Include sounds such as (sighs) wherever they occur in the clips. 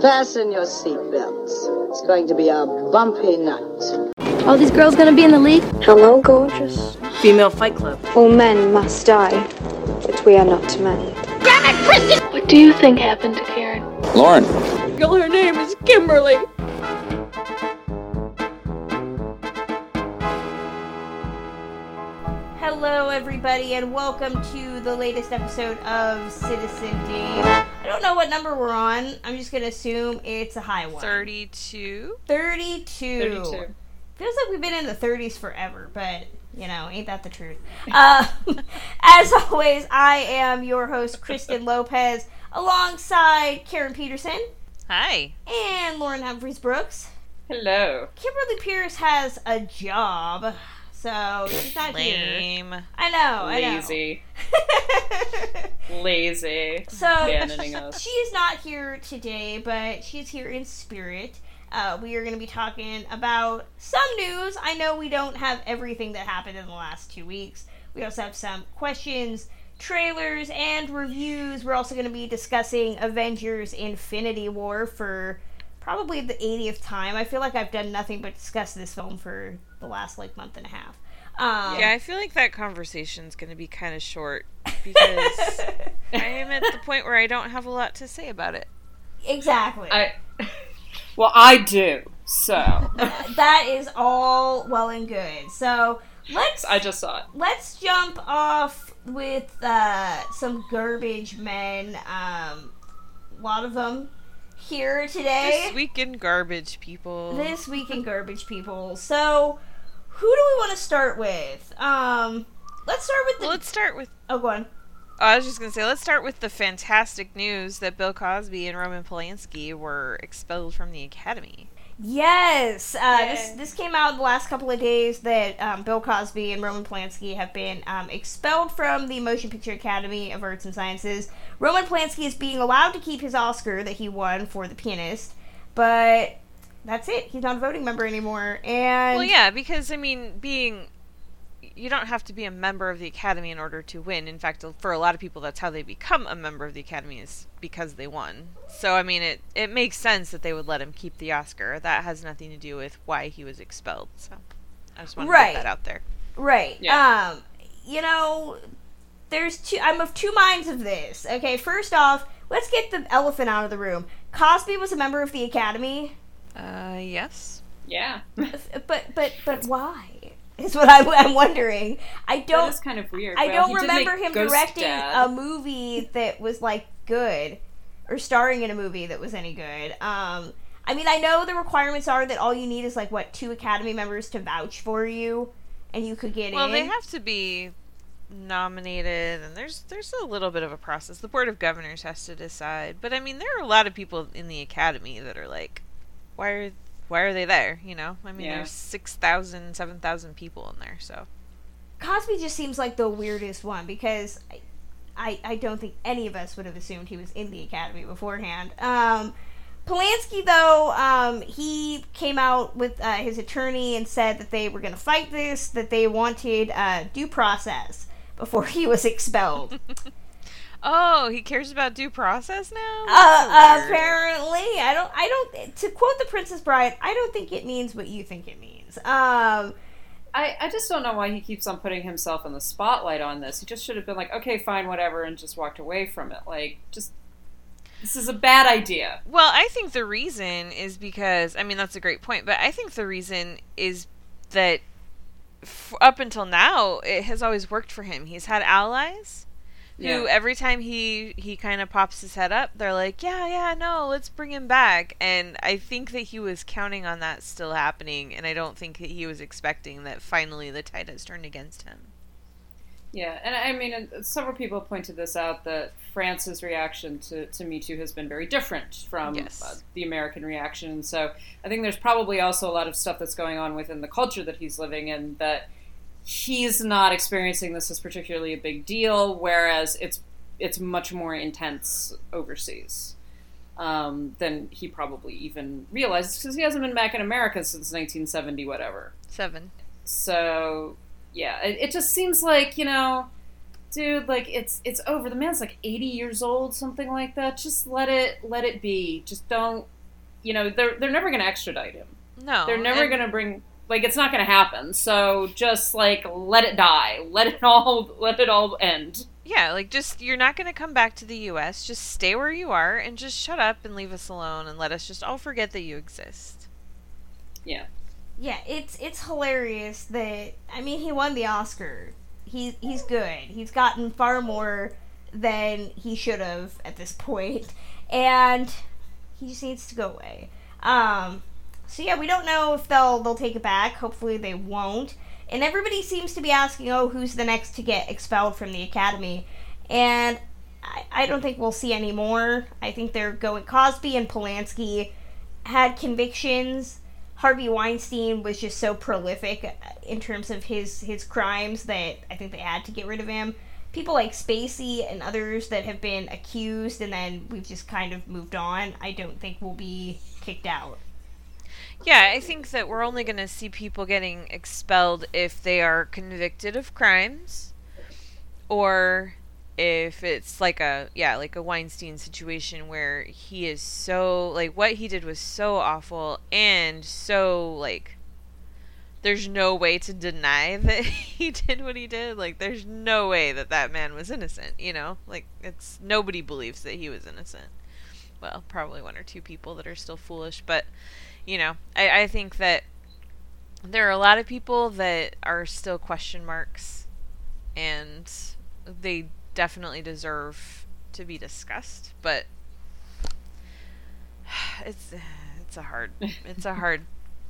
Fasten your seatbelts. It's going to be a bumpy night. All these girls gonna be in the league? Hello, gorgeous. Female Fight Club. All men must die, but we are not men. Damn it, Kristen! What do you think happened to Karen? Lauren. Girl, her name is Kimberly. Hello, everybody, and welcome to the latest episode of Citizen Dame. I don't know what number we're on. I'm just gonna assume it's a high one. 32. 32. 32. Feels like we've been in the 30s forever, but you know, ain't that the truth? uh, (laughs) as always, I am your host, Kristen Lopez, alongside Karen Peterson Hi. and Lauren Humphries Brooks. Hello. Kimberly Pierce has a job, so she's not here. I know, I know. Lazy. (laughs) Lazy. So Abandoning us. she not here today, but she's here in spirit. Uh, we are going to be talking about some news. I know we don't have everything that happened in the last two weeks. We also have some questions, trailers, and reviews. We're also going to be discussing Avengers Infinity War for probably the 80th time. I feel like I've done nothing but discuss this film for the last like month and a half. Um, Yeah, I feel like that conversation's going to be kind of short because (laughs) I am at the point where I don't have a lot to say about it. exactly. I. Well, I do. So that is all well and good. So let's I just saw it. let's jump off with uh, some garbage men. Um, a lot of them here today. This week in garbage, people. This week in (laughs) garbage people. So who do we want to start with? Um, let's start with the. Well, let's start with. oh, go on. I was just going to say, let's start with the fantastic news that Bill Cosby and Roman Polanski were expelled from the Academy. Yes, uh, this this came out the last couple of days that um, Bill Cosby and Roman Polanski have been um, expelled from the Motion Picture Academy of Arts and Sciences. Roman Polanski is being allowed to keep his Oscar that he won for The Pianist, but that's it. He's not a voting member anymore. And Well, yeah, because I mean, being you don't have to be a member of the academy in order to win. In fact, for a lot of people, that's how they become a member of the academy is because they won. So I mean, it it makes sense that they would let him keep the Oscar. That has nothing to do with why he was expelled. So I just want to Right. get that out there. Right. Yeah. Um, you know, there's two. I'm of two minds of this. Okay, first off, let's get the elephant out of the room. Cosby was a member of the Academy. Uh, yes. Yeah. But but but (laughs) why? Is what I'm, I'm wondering. I don't. is kind of weird. I Well, don't he remember him directing Dad. a movie that was like good, or starring in a movie that was any good. Um, I mean, I know the requirements are that all you need is like what two Academy members to vouch for you, and you could get Well, in. Well, they have to be nominated, and there's there's a little bit of a process. The board of governors has to decide. But I mean, there are a lot of people in the academy that are like, why are why are they there? You know, I mean, Yeah. there's 6,000, 7,000 people in there, so. Cosby just seems like the weirdest one because I, I, I don't think any of us would have assumed he was in the academy beforehand. Um, Polanski, though, um, he came out with uh, his attorney and said that they were going to fight this, that they wanted uh, due process before he was expelled. (laughs) Oh, he cares about due process now? uh, apparently, I don't. I don't. To quote the Princess Bride, I don't think it means what you think it means. Um, I, I just don't know why he keeps on putting himself in the spotlight on this. He just should have been like, okay, fine, whatever, and just walked away from it. Like, just this is a bad idea. Well, I think the reason is because I mean that's a great point, but I think the reason is that f- up until now it has always worked for him. He's had allies who Yeah. every time he he kind of pops his head up, they're like, "Yeah, yeah, no, let's bring him back." And I think that he was counting on that still happening, and I don't think that he was expecting that finally the tide has turned against him. Yeah, and I mean, several people pointed this out that France's reaction to, to Me Too has been very different from Yes. uh, the American reaction. So I think there's probably also a lot of stuff that's going on within the culture that he's living in that he's not experiencing this as particularly a big deal, whereas it's it's much more intense overseas um, than he probably even realizes because he hasn't been back in America since 1970, whatever. Seven. So yeah, it, it just seems like you know dude, like it's it's over. The man's like 80 years old, something like that. Just let it let it be. Just don't. You know, they're they're never gonna extradite him. No, They're never and- gonna bring. Like it's not gonna happen. So just like let it die. Let it all let it all end. Yeah, like just you're not going to come back to the US. Just stay where you are and just shut up and leave us alone and let us just all forget that you exist. Yeah. Yeah, it's it's hilarious that I mean he won the Oscar. He he's good. He's gotten far more than he should have at this point, and he just needs to go away. Um, so yeah, we don't know if they'll they'll take it back. Hopefully they won't. And everybody seems to be asking, oh, who's the next to get expelled from the academy? And I, I don't think we'll see any more. I think they're going. Cosby and Polanski had convictions. Harvey Weinstein was just so prolific uh, in terms of his his crimes that I think they had to get rid of him. People like Spacey and others that have been accused and then we've just kind of moved on. I don't think we'll be kicked out. Yeah, I think that we're only going to see people getting expelled if they are convicted of crimes or if it's like a yeah, like a Weinstein situation where he is so like what he did was so awful and so like there's no way to deny (laughs) that he did what he did. Like there's no way that that man was innocent, you know? Like it's nobody believes that he was innocent. Well, probably one or two people that are still foolish, but you know, I, I think that there are a lot of people that are still question marks, and they definitely deserve to be discussed. But (sighs) it's it's a hard (laughs) it's a hard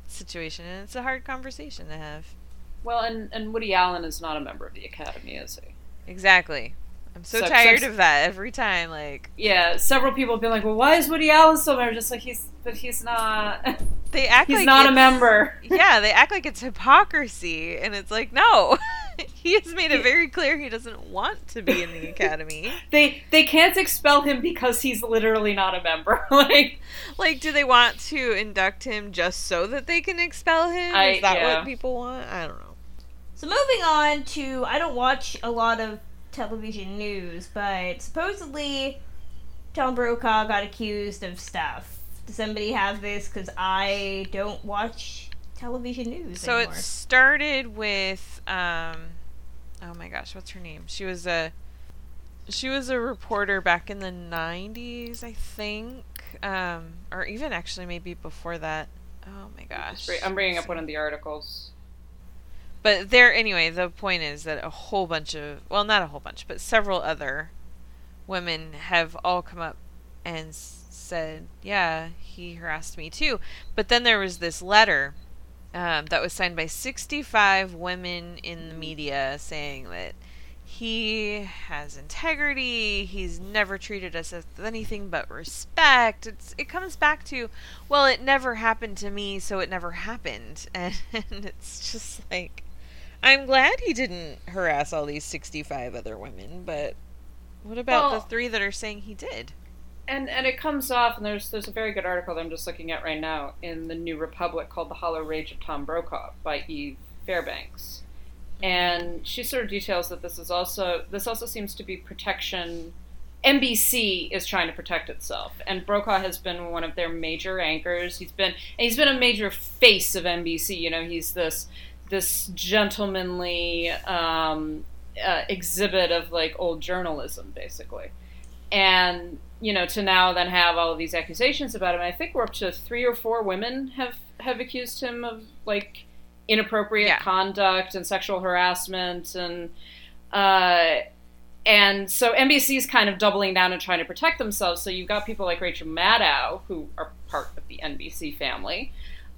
situation, and it's a hard conversation to have. Well, and and Woody Allen is not a member of the Academy, is he? Exactly. I'm so So- tired so- of that every time. Like Yeah, several people have been like, "Well, why is Woody Allen still a member?" Just like he's, but he's not. (laughs) they act he's like not a member. (laughs) yeah, they act like it's hypocrisy, and it's like no. (laughs) he has made it very clear he doesn't want to be in the academy. They they can't expel him because he's literally not a member. like, Like, do they want to induct him just so that they can expel him? I- Is that yeah. what people want? I don't know. So moving on to I don't watch a lot of television news, but supposedly Tom Brokaw got accused of stuff. Does somebody have this? Because I don't watch television news So anymore. it started with um oh my gosh, what's her name? She was a she was a reporter back in the 90s, I think. Um or even actually maybe before that. Oh my gosh. I'm bringing up one of the articles. But there, anyway, the point is that a whole bunch of, well, not a whole bunch, but several other women have all come up and said, yeah, he harassed me too. But then there was this letter um, that was signed by 65 women in the media saying that he has integrity. He's never treated us as anything but respect. It's it comes back to, well, it never happened to me, so it never happened, and, (laughs) and it's just like, I'm glad he didn't harass all these 65 other women, but what about Well- the three that are saying he did? And and it comes off, and there's there's a very good article that I'm just looking at right now in the New Republic called "The Hollow Rage of Tom Brokaw" by Eve Fairbanks, and she sort of details that this is also this also seems to be protection. NBC is trying to protect itself, and Brokaw has been one of their major anchors. He's been he's been a major face of NBC. You know, he's this this gentlemanly um, uh, exhibit of like old journalism, basically and you know to now then have all of these accusations about him i think we're up to three or four women have have accused him of like inappropriate Yeah. conduct and sexual harassment and uh and so NBC's kind of doubling down and trying to protect themselves. So you've got people like Rachel Maddow, who are part of the NBC family,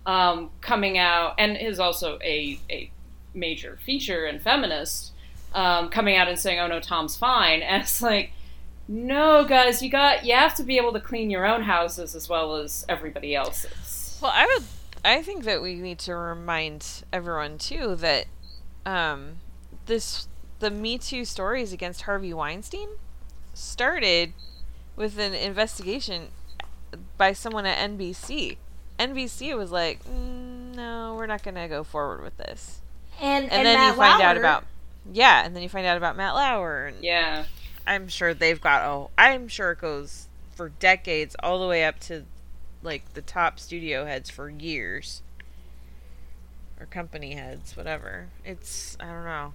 um, coming out, and is also a, a major feature and feminist, um, coming out and saying, "Oh no, Tom's fine." (laughs) And it's like, no, guys, you got you have to be able to clean your own houses as well as everybody else's. Well, I would. I think that we need to remind everyone too that um, this the Me Too stories against Harvey Weinstein started with an investigation by someone at NBC. NBC was like, mm, "No, we're not going to go forward with this." and And, then Matt you find out about Yeah, and then you find out about Matt Lauer, and Yeah. I'm sure they've got oh, I'm sure it goes for decades, all the way up to like the top studio heads for years, or company heads, whatever. It's I don't know.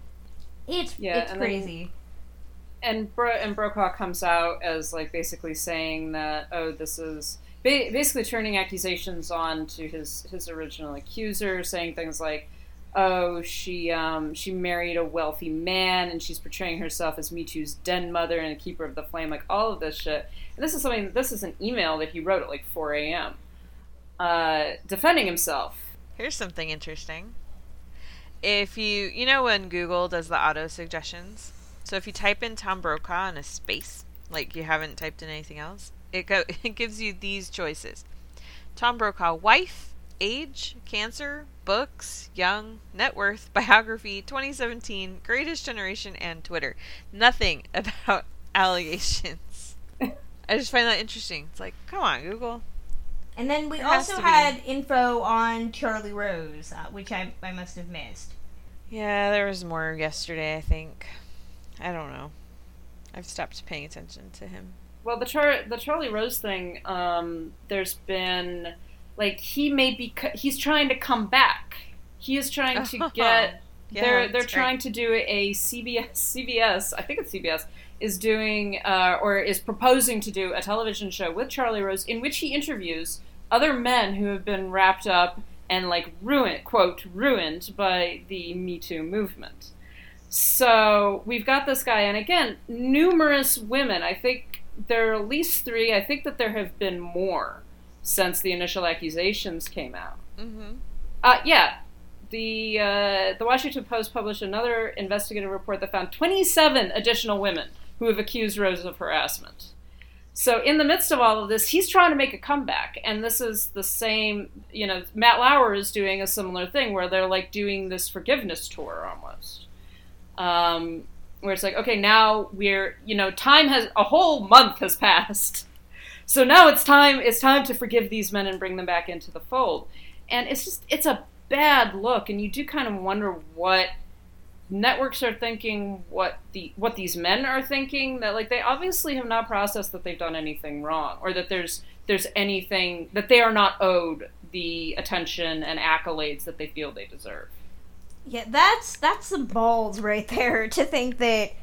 It's Yeah, it's and then- crazy. and Bro- and Brokaw comes out as like basically saying that oh this is ba- basically turning accusations on to his his original accuser, saying things like oh she um, she married a wealthy man and she's portraying herself as Me Too's den mother and a keeper of the flame, like all of this shit. And this is something. This is an email that he wrote at like 4 a.m. Uh, defending himself. Here's something interesting. If you you know when Google does the auto suggestions, so if you type in Tom Brokaw in a space, like you haven't typed in anything else, it go (laughs) it gives you these choices: Tom Brokaw, wife, age, cancer, books, young, net worth, (laughs) biography, 2017, Greatest Generation, and Twitter. Nothing (laughs) about allegations. I just find that interesting. It's like, come on, Google. And then we There also to be. had info on Charlie Rose, uh, which I, I must have missed. Yeah, there was more yesterday, I think. I don't know. I've stopped paying attention to him. Well, the Char- the Charlie Rose thing, um, there's been like he may be co- he's trying to come back. He is trying to (laughs) get. Yeah, they're they're trying to do a CBS CBS I think it's CBS is doing uh, or is proposing to do a television show with Charlie Rose in which he interviews other men who have been wrapped up and like ruined quote ruined by the Me Too movement. So we've got this guy, and again, numerous women. I think there are at least three. I think that there have been more since the initial accusations came out. Mm-hmm. Uh, yeah, the uh, the Washington Post published another investigative report that found 27 additional women who have accused Rose of harassment. So in the midst of all of this, he's trying to make a comeback, and this is the same. You know, Matt Lauer is doing a similar thing where they're like doing this forgiveness tour almost, um, where it's like, okay, now we're you know, time has a whole month has passed, so now it's time it's time to forgive these men and bring them back into the fold, and it's just it's a bad look, and you do kind of wonder what networks are thinking what the what these men are thinking that like they obviously have not processed that they've done anything wrong or that there's there's anything that they are not owed the attention and accolades that they feel they deserve. Yeah, that's that's some balls right there to think that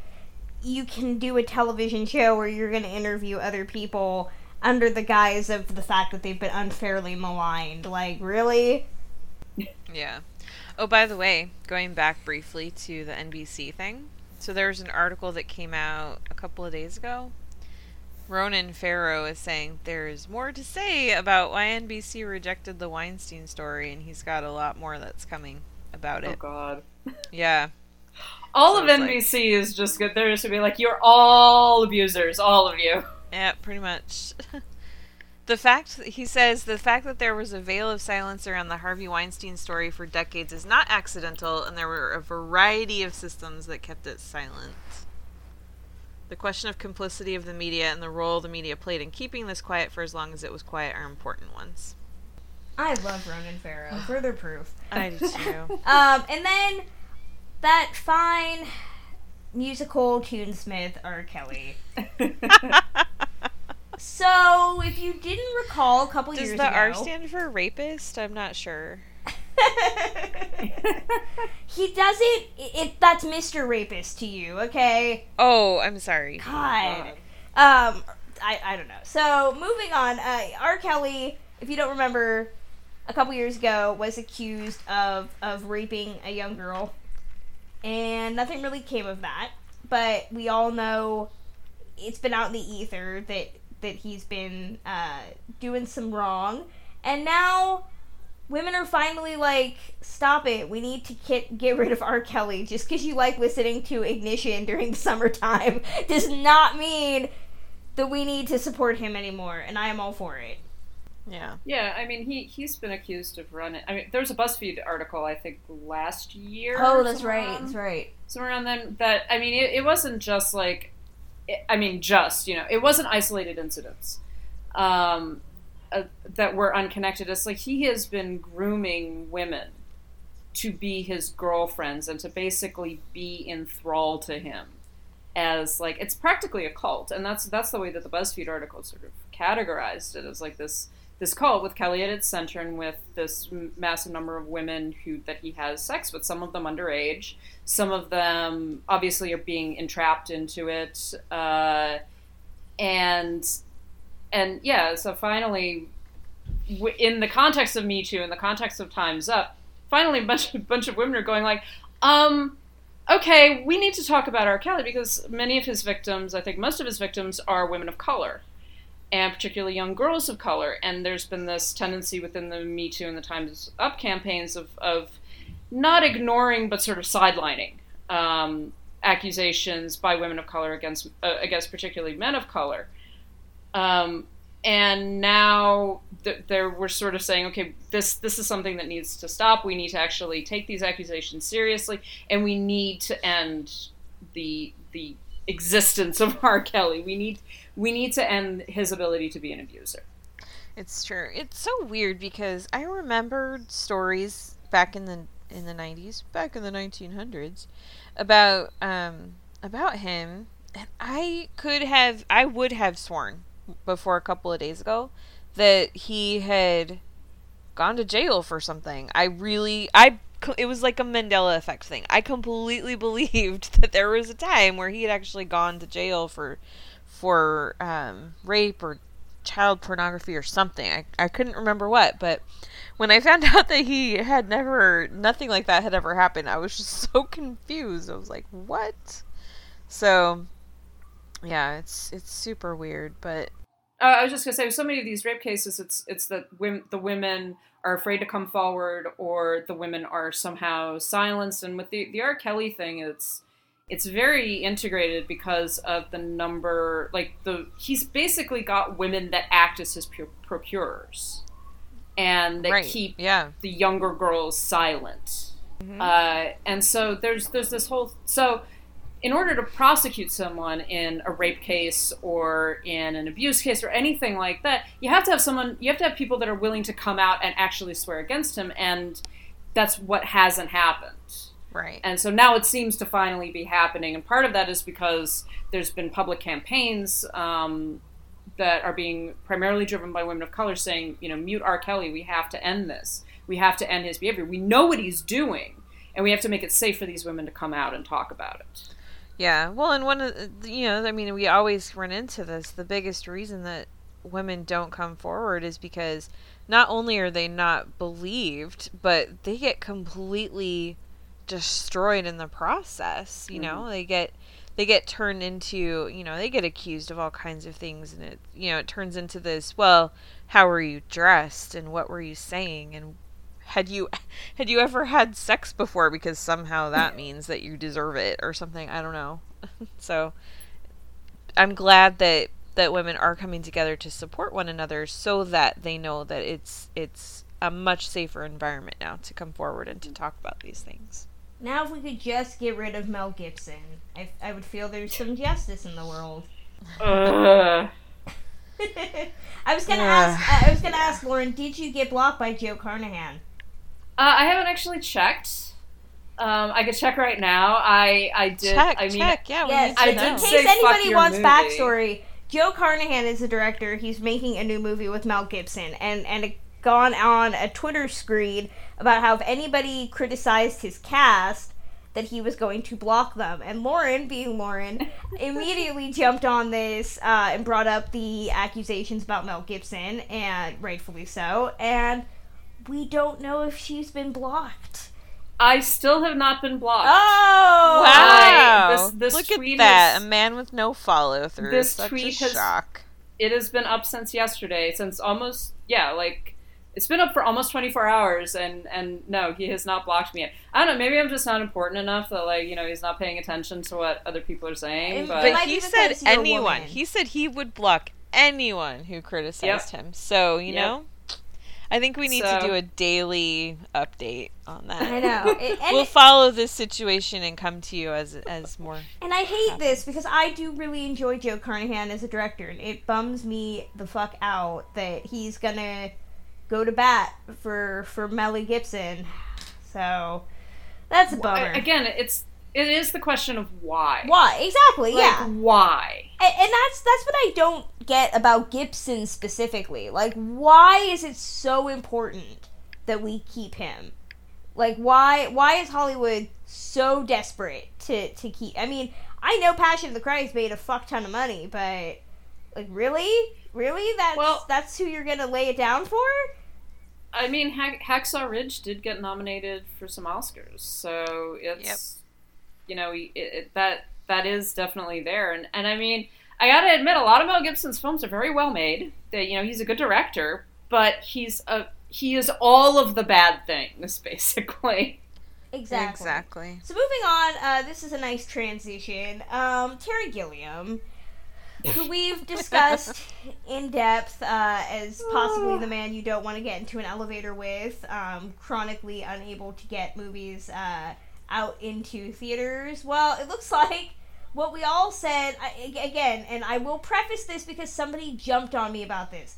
you can do a television show where you're going to interview other people under the guise of the fact that they've been unfairly maligned. Like, really? Yeah. Oh, by the way, going back briefly to the NBC thing. So there's an article that came out a couple of days ago. Ronan Farrow is saying there's more to say about why NBC rejected the Weinstein story, and he's got a lot more that's coming about oh, it. Oh. God. Yeah. (laughs) All So of it's like- NBC is just good. They're just to be like, you're all abusers, all of you. Yeah, pretty much. (laughs) the fact he says the fact that there was a veil of silence around the Harvey Weinstein story for decades is not accidental, and there were a variety of systems that kept it silent. The question of complicity of the media and the role the media played in keeping this quiet for as long as it was quiet are important ones. I love Ronan Farrow. (sighs) Further proof. I do too. (laughs) Um, and then that fine musical tunesmith R. Kelly. (laughs) So, if you didn't recall, a couple Does years ago. Does the R stand for rapist? I'm not sure. (laughs) he doesn't. It, that's Mr. Rapist to you, okay? Oh, I'm sorry. God. Um, I, I don't know. So moving on, uh, R. Kelly, if you don't remember, a couple years ago was accused of of raping a young girl, and nothing really came of that. But we all know it's been out in the ether that that he's been uh, doing some wrong, and now. Women are finally like, stop it. We need to get get rid of R. Kelly. Just because you like listening to Ignition during the (laughs) summertime does not mean that we need to support him anymore, and I am all for it. Yeah. Yeah, I mean, he he's been accused of running. I mean, there was a BuzzFeed article I think last year. Oh, that's right. around- That's right. somewhere around then. That I mean, it, it wasn't just like, it, I mean, just you know, it wasn't isolated incidents um, uh, that were unconnected. It's like he has been grooming women to be his girlfriends and to basically be enthralled to him as like it's practically a cult and that's that's the way that the BuzzFeed article sort of categorized it as like this this cult with Kelly at its center and with this massive number of women who that he has sex with some of them underage some of them obviously are being entrapped into it uh, and and yeah so finally in the context of Me Too in the context of Times Up finally a bunch, a (laughs) bunch of women are going like um okay, we need to talk about R. Kelly because many of his victims, I think most of his victims, are women of color, and particularly young girls of color. And there's been this tendency within the Me Too and the Times Up campaigns of, of not ignoring but sort of sidelining um, accusations by women of color against uh, against particularly men of color. Um, and now th- there we're sort of saying, okay, this this is something that needs to stop. We need to actually take these accusations seriously, and we need to end the the existence of (laughs) R. Kelly. We need we need to end his ability to be an abuser. It's true. It's so weird because I remembered stories back in the in the 90s, back in the 1900s about um about him and I could have I would have sworn before a couple of days ago that he had gone to jail for something. I really I it was like a Mandela effect thing. I completely (laughs) believed that there was a time where he had actually gone to jail for for um, rape or child pornography or something. I, I couldn't remember what, but when I found (laughs) out that he had never nothing like that had ever happened, I was just (laughs) so confused. I was like, "What?" So yeah, it's it's super weird, but uh, I was just gonna say, so many of these rape cases, it's it's that women, the women are afraid to come forward, or the women are somehow silenced. And with the the R. Kelly thing, it's it's very integrated because of the number, like the he's basically got women that act as his procurers, and that right. keep yeah. the younger girls silent. Mm-hmm. Uh, and so there's there's this whole so in order to prosecute someone in a rape case or in an abuse case or anything like that, you have to have someone, you have to have people that are willing to come out and actually swear against him, and that's what hasn't happened. Right. And so now it seems to finally be happening, and part of that is because there's been public campaigns um, that are being primarily driven by women of color saying, you know, mute R. Kelly, we have to end this. We have to end his behavior. We know what he's doing, and we have to make it safe for these women to come out and talk about it. Yeah, well, and one of the, you know, I mean, we always run into this. The biggest reason that women don't come forward is because not only are they not believed, but they get completely destroyed in the process. You know, mm-hmm. they get they get turned into you know they get accused of all kinds of things and it you know it turns into this well how were you dressed and what were you saying and had you (laughs) had you ever had sex before because somehow (laughs) that means that you deserve it or something i don't know (laughs) so i'm glad that that women are coming together to support one another so that they know that it's it's a much safer environment now to come forward and to talk about these things now if we could just get rid of mel gibson i, I would feel there's some justice in the world uh. (laughs) I was gonna uh, ask. I was gonna ask Lauren. Did you get blocked by Joe Carnahan? Uh, I haven't actually checked. Um, I could check right now. I I did. Check, I mean, check. Yeah, yes. I did in case anybody wants movie. backstory, Joe Carnahan is the director. He's making a new movie with Mel Gibson, and and it gone on a Twitter screed about how if anybody criticized his cast, that he was going to block them. And Lauren, being Lauren, (laughs) immediately jumped on this uh, and brought up the accusations about Mel Gibson, and rightfully so. And we don't know if she's been blocked. I still have not been blocked. Oh wow! I, this, this Look at that—a man with no follow through. This Such tweet has shock. It has been up since yesterday, since almost yeah, like it's been up for almost 24 hours, and and no, he has not blocked me yet. I don't know. Maybe I'm just not important enough that like you know he's not paying attention to what other people are saying. But, but he said anyone. He said he would block anyone who criticized yep. him. So you yep. know I think we need so, to do a daily update on that. I know. (laughs) It, we'll follow this situation and come to you as as more. And I hate happens. this because I do really enjoy Joe Carnahan as a director, and it bums me the fuck out that he's gonna go to bat for for Melly Gibson. So that's a bummer. Again, it's it is the question of why. why exactly? Like, yeah, Why? and, and that's that's what I don't get about Gibson specifically. Like, why is it so important that we keep him? Like, why why is Hollywood so desperate to to keep? I mean, I know Passion of the Christ made a fuck ton of money, but like, really, really, that's Well- that's who you're gonna lay it down for? I mean, Hack- Hacksaw Ridge did get nominated for some Oscars, so it's you know it, it, that that is definitely there, and and I mean, I gotta admit, a lot of Mel Gibson's films are very well made. That you know he's a good director, but he's a he is all of the bad things (laughs) basically. Exactly. Exactly. So moving on, uh, this is a nice transition. Um, Terry Gilliam, who we've discussed in depth uh, as possibly the man you don't want to get into an elevator with, um, chronically unable to get movies uh, out into theaters. Well, it looks like what we all said I, again, and I will preface this because somebody jumped on me about this.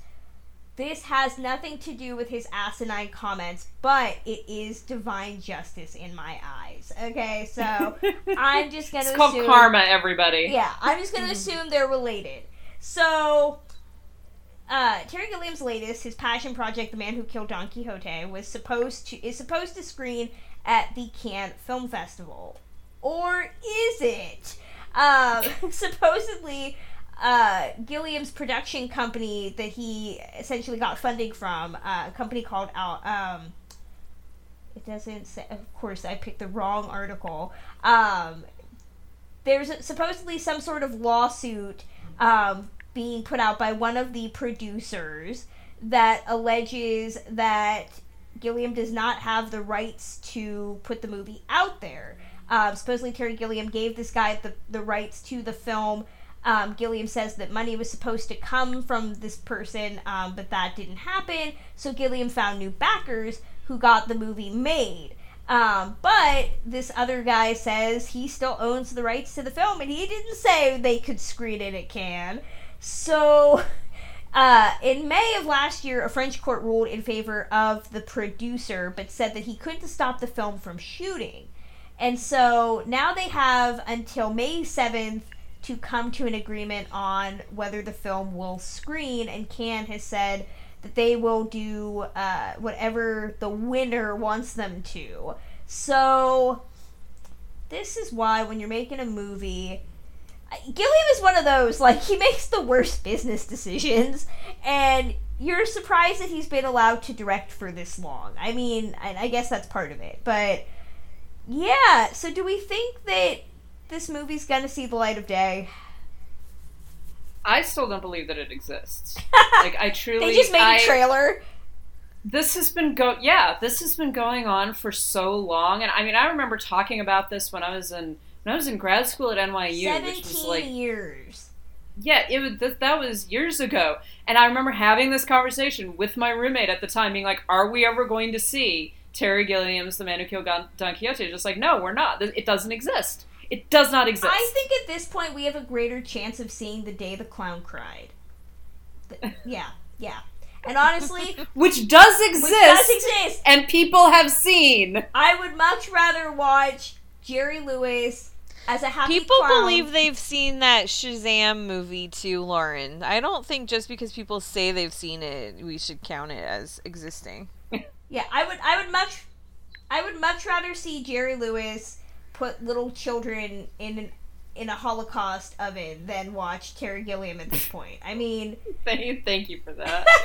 This has nothing to do with his asinine comments, but it is divine justice in my eyes. Okay, so (laughs) I'm just gonna It's called karma, everybody. Yeah, I'm just gonna assume they're related. So, uh, Terry Gilliam's latest, his passion project, "The Man Who Killed Don Quixote," was supposed to is supposed to screen at the Cannes Film Festival, or is it? Um, (laughs) supposedly, uh, Gilliam's production company that he essentially got funding from, uh, a company called Al- um, it doesn't say. Of course, I picked the wrong article. Um, there's supposedly some sort of lawsuit um, being put out by one of the producers that alleges that Gilliam does not have the rights to put the movie out there. Um, supposedly, Terry Gilliam gave this guy the, the rights to the film. Um, Gilliam says that money was supposed to come from this person, um, but that didn't happen. So Gilliam found new backers who got the movie made. Um, but this other guy says he still owns the rights to the film, and he didn't say they could screen it at Cannes. So, (laughs) uh, in May of last year, a French court ruled in favor of the producer, but said that he couldn't stop the film from shooting. And so now they have until May 7th to come to an agreement on whether the film will screen, and Cannes has said that they will do uh, whatever the winner wants them to. So, this is why when you're making a movie, Gilliam is one of those, like, he makes the worst business decisions, and you're surprised that he's been allowed to direct for this long. I mean, I, I guess that's part of it, but yeah, so do we think that this movie's gonna see the light of day? I still don't believe that it exists. (laughs) like I truly, They just made I- a trailer. this has been go yeah this has been going on for so long and i mean i remember talking about this when i was in when i was in grad school at nyu which was 17 like years. yeah it was th- that was years ago and i remember having this conversation with my roommate at the time being like are we ever going to see terry gilliam's the man who killed Gon- don quixote just like no we're not it doesn't exist it does not exist I think at this point we have a greater chance of seeing the day the clown cried. Th- (laughs) yeah, yeah. And honestly, (laughs) which does exist which does exist. and people have seen I would much rather watch Jerry Lewis as a happy People clown. believe they've seen that Shazam movie too, Lauren. I don't think just because people say they've seen it, we should count it as existing. Yeah, I would. I would much. I would much rather see Jerry Lewis put little children in an, in a Holocaust oven than watch Terry Gilliam at this (laughs) point. I mean, thank, thank you for that (laughs)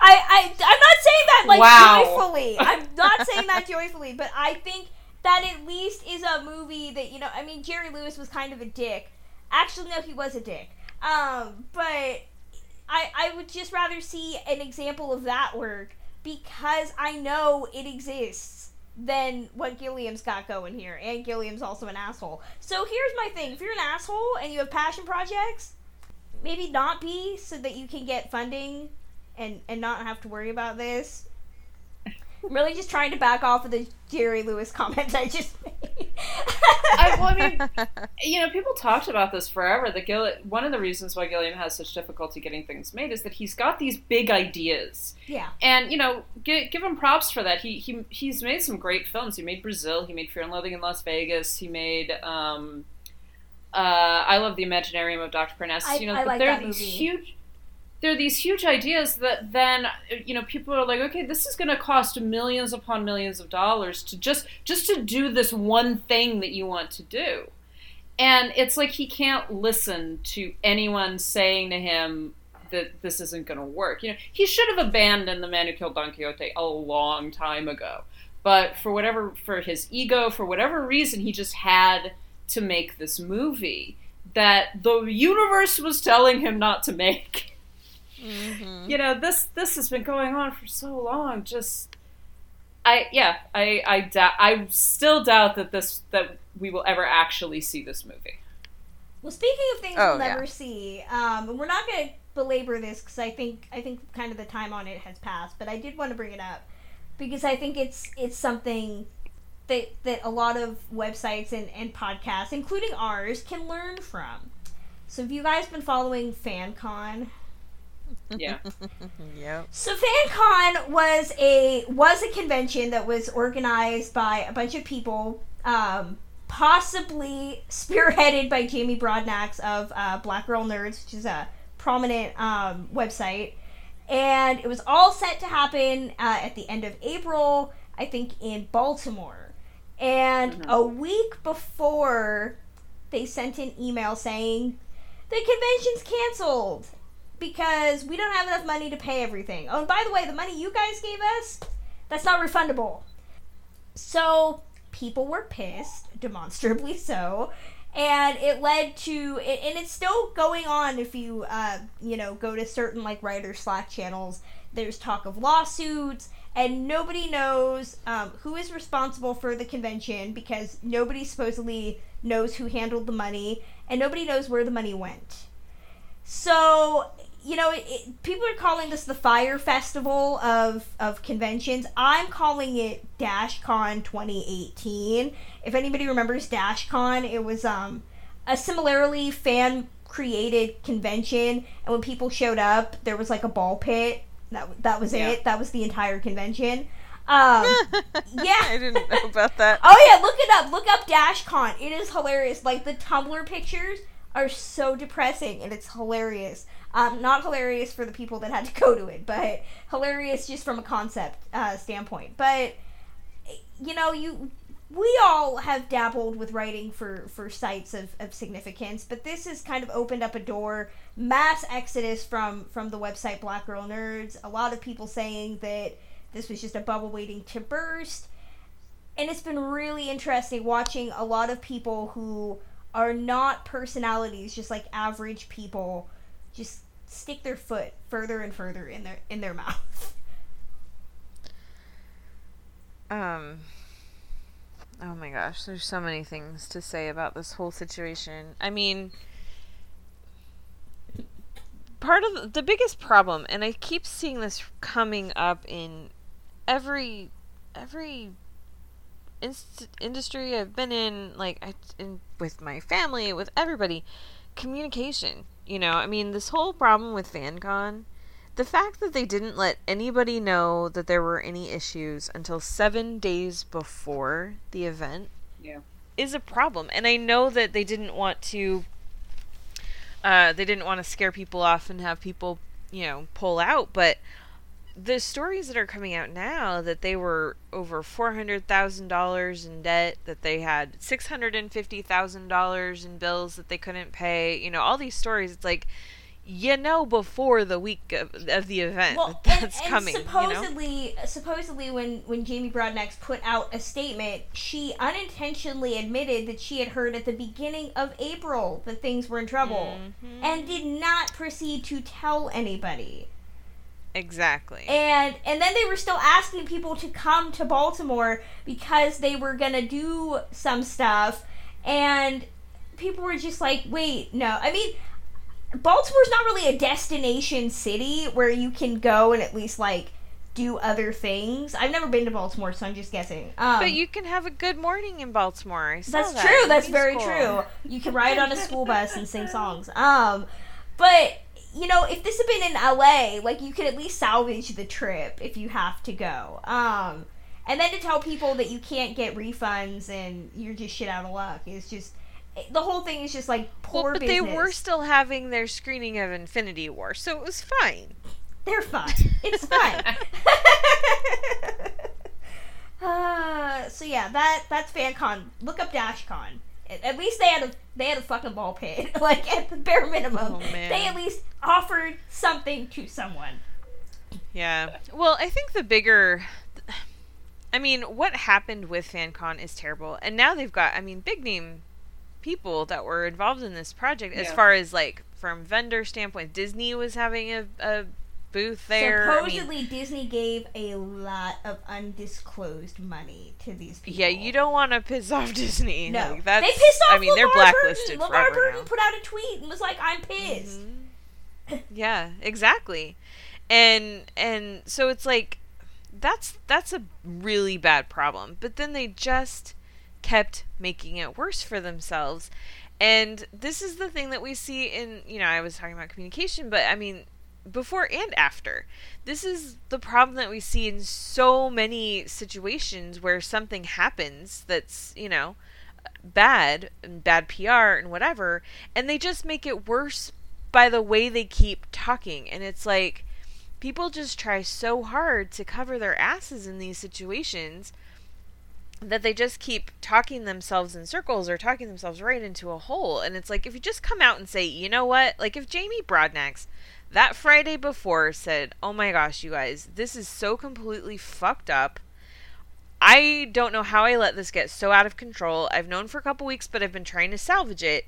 I, I I'm not saying that like Wow. joyfully. I'm not saying that (laughs) joyfully, but I think that at least is a movie that you know. I mean, Jerry Lewis was kind of a dick. Actually, no, he was a dick. Um, but I I would just rather see an example of that work because I know it exists than what Gilliam's got going here. And Gilliam's also an asshole. So here's my thing: if you're an asshole and you have passion projects, maybe not be so that you can get funding and and not have to worry about this. I'm really just trying to back off of the Jerry Lewis comments I just made. I, well, I mean, (laughs) you know, people talked about this forever. That Gill, one of the reasons why Gilliam has such difficulty getting things made is that he's got these big ideas, yeah. and you know, give, give him props for that. He he he's made some great films. He made Brazil. He made Fear and Loathing in Las Vegas. He made. Um, uh, I love the Imaginarium of Dr. Parnassus. I- you know, I but like there are these movie. huge there are these huge ideas that then you know people are like okay this is going to cost millions upon millions of dollars to just just to do this one thing that you want to do. And it's like he can't listen to anyone saying to him that this isn't going to work. You know he should have abandoned the man who killed don quixote a long time ago. But for whatever for his ego for whatever reason he just had to make this movie that the universe was telling him not to make (laughs) Mm-hmm. you know this this has been going on for so long just i yeah i i doubt i still doubt that this that we will ever actually see this movie Well, speaking of things Oh, we'll yeah. never see, um, and we're not going to belabor this because I think I think kind of the time on it has passed. But I did want to bring it up because I think it's it's something that that a lot of websites and, and podcasts, including ours, can learn from. So, have you guys been following FanCon? Yeah (laughs) Yep. So FanCon was a was a convention that was organized by a bunch of people, um, possibly (laughs) spearheaded by Jamie Broadnax of uh, Black Girl Nerds, which is a prominent um, website, and it was all set to happen uh, at the end of April, I think, in Baltimore. And a week before, they sent an email saying the convention's canceled because we don't have enough money to pay everything. Oh, and by the way, the money you guys gave us, that's not refundable. So people were pissed, demonstrably (laughs) so, and it led to, and it's still going on. If you, uh, you know, go to certain like writer Slack channels, there's talk of lawsuits, and nobody knows um, who is responsible for the convention because nobody supposedly knows who handled the money, and nobody knows where the money went. So, you know, it, it, people are calling this the Fyre Festival of, of conventions. I'm calling it DashCon 2018. If anybody remembers DashCon, it was um, a similarly fan created convention, and when people showed up, there was like a ball pit. That, that was Yeah. it. That was the entire convention. Um, (laughs) yeah. I didn't know about that. (laughs) Oh yeah, look it up. Look up DashCon. It is hilarious. Like the Tumblr pictures are so depressing, and it's hilarious. Um, not hilarious for the people that had to (laughs) go to it, but hilarious just from a concept uh, standpoint. But you know, you we all have dabbled with writing for for sites of, of significance, but this has kind of opened up a door. Mass exodus from from the website Black Girl Nerds. A lot of people saying that this was just a bubble waiting to burst and it's been really interesting watching a lot of people who are not personalities just like average people just stick their foot further and further in their in their mouth (laughs) Um. Oh my gosh, there's so many things to say about this whole situation. I mean, part of the, the biggest problem, and I keep seeing this coming up in every every inst- industry I've been in, like I, in, with my family, with everybody, communication. You know, I mean, this whole problem with FanCon, the fact that they didn't let anybody know that there were any issues until seven days before the event Yeah. is a problem. And I know that they didn't want to. Uh, they didn't want to scare people off and have people, you know, pull out. But the stories that are coming out now that they were over four hundred thousand dollars in debt, that they had six hundred and fifty thousand dollars in bills that they couldn't pay. You know, all these stories. It's like you know before the week of, of the event that that's coming. you know? supposedly supposedly when when Jamie Broadnax put out a statement she unintentionally admitted that she had heard at the beginning of April that things were in trouble Mm-hmm. and did not proceed to tell anybody Exactly. and and then they were still asking people to come to Baltimore because they were gonna do some stuff, and people were just like, "Wait, no." I mean, Baltimore's not really a destination city where you can go and at least like do other things. I've never been to Baltimore, so I'm just guessing. Um, But you can have a good morning in Baltimore. I saw that's that. true. That's very cool. true. You can ride on a school bus and sing songs. (laughs) Um, but you know, if this had been in LA, like you could at least salvage the trip if you have to go. Um, and then to tell people that you can't get refunds and you're just shit out of luck is just the whole thing is just like poor Well, but business. they were still having their screening of Infinity War, so it was fine. They're (laughs) fine. It's fine. (laughs) uh, so yeah, that that's FanCon. Look up DashCon. At, at least they had a they had a fucking ball pit. (laughs) like at the bare minimum, Oh, man. they at least offered something to someone. Yeah. Well, I think the bigger. I mean, what happened with FanCon is terrible, and now they've got, I mean, big name people that were involved in this project. As far as like from vendor standpoint, Disney was having a, a booth there. I mean, Supposedly, Disney gave a lot of undisclosed money to these people. yeah, you don't want to piss off (laughs) Disney. No, Like, that's, they pissed off. I mean, they're blacklisted Burton. LeVar Burton now. put out a tweet and was like, "I'm pissed." Mm-hmm. Yeah, exactly. And and so it's like that's that's a really bad problem. But then they just kept making it worse for themselves. And this is the thing that we see in, you know, I was talking about communication, but I mean before and after. This is the problem that we see in so many situations where something happens that's, you know, bad and bad PR and whatever, and they just make it worse by the way they keep talking. And it's like people just try so hard to cover their asses in these situations that they just keep talking themselves in circles or talking themselves right into a hole. And it's like if you just come out and say, you know what, like if Jamie Broadnax that Friday before said, "Oh my gosh, you guys, this is so completely fucked up." I don't know how I let this get so out of control. I've known for a couple weeks, but I've been trying to salvage it.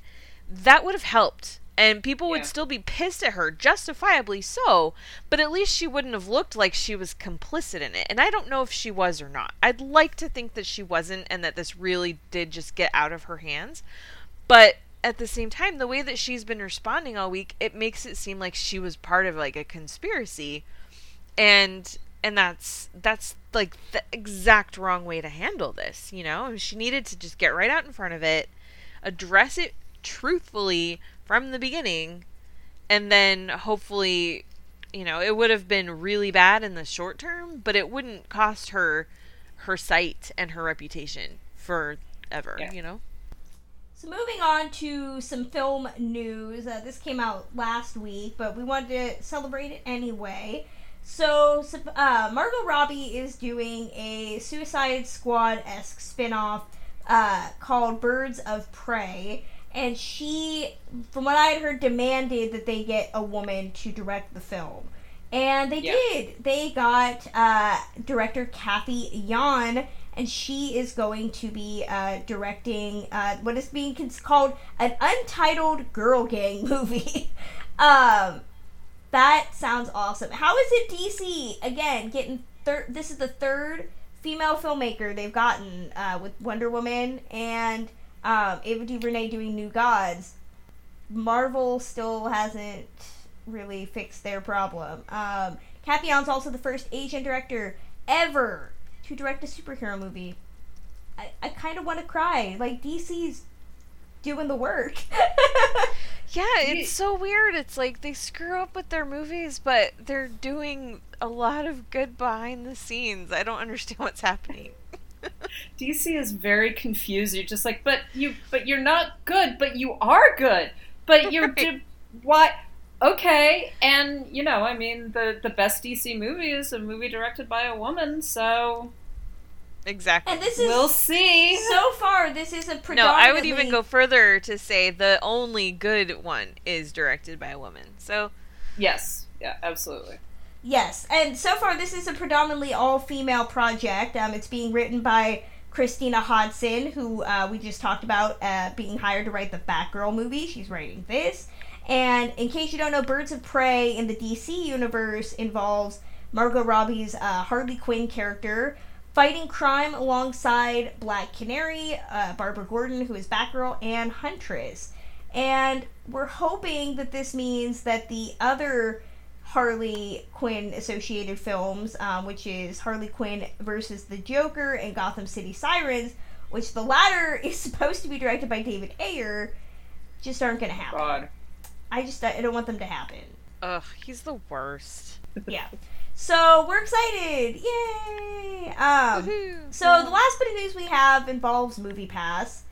That would have helped. And people would still be pissed at her, justifiably so, but at least she wouldn't have looked like she was complicit in it. And I don't know if she was or not. I'd like to think that she wasn't and that this really did just get out of her hands. But at the same time, the way that she's been responding all week, it makes it seem like she was part of like a conspiracy. And and that's that's like the exact wrong way to handle this, you know? She needed to just get right out in front of it, address it truthfully from the beginning, and then hopefully, you know, it would have been really bad in the short term, but it wouldn't cost her her site and her reputation forever, Yeah. you know? So moving on to some film news. Uh, this came out last week, but we wanted to celebrate it anyway. So uh, Margot Robbie is doing a Suicide Squad esque spinoff uh, called Birds of Prey, and she, from what I had heard, demanded that they get a woman to direct the film. And they Yeah. did. They got uh, director Cathy Yan, and she is going to be uh, directing uh, what is being called an untitled girl gang (laughs) movie. um, that sounds awesome. How is it DC again getting third? This is the third female filmmaker they've gotten uh, with Wonder Woman and um, Ava DuVernay doing New Gods. Marvel still hasn't really fixed their problem. Um, Cathy also the first Asian director ever to direct a superhero movie. I, I kind of want to cry. Like DC's doing the work. (laughs) Yeah, it's so weird. It's like they screw up with their movies, but they're doing a lot of good behind the scenes. I don't understand what's happening. (laughs) DC is very confused. You're just like, but you, but you're not good, but you are good, but you're (laughs) Right. di- what? Okay, and you know, I mean, the the best DC movie is a movie directed by a woman, so Exactly. and this is we'll see. so far. This is a No. I would even go further to say the only good one is directed by a woman. So, yes, yeah, absolutely. Yes, and so far this is a predominantly all-female project. Um, it's being written by Christina Hodson, who uh, we just talked about uh, being hired to write the Batgirl movie. She's writing this. And in case you don't know, Birds of Prey in the DC universe involves Margot Robbie's uh, Harley Quinn character fighting crime alongside Black Canary, uh, Barbara Gordon, who is Batgirl, and Huntress. And we're hoping that this means that the other Harley Quinn associated films, um, which is Harley Quinn versus the Joker and Gotham City Sirens, which the latter (laughs) is supposed to be directed by David Ayer, just aren't going to happen. God. I just I don't want them to happen. Ugh, he's the worst. Yeah. (laughs) So we're excited! Yay! Um, Woohoo. so the last bit of news we have involves Movie Pass.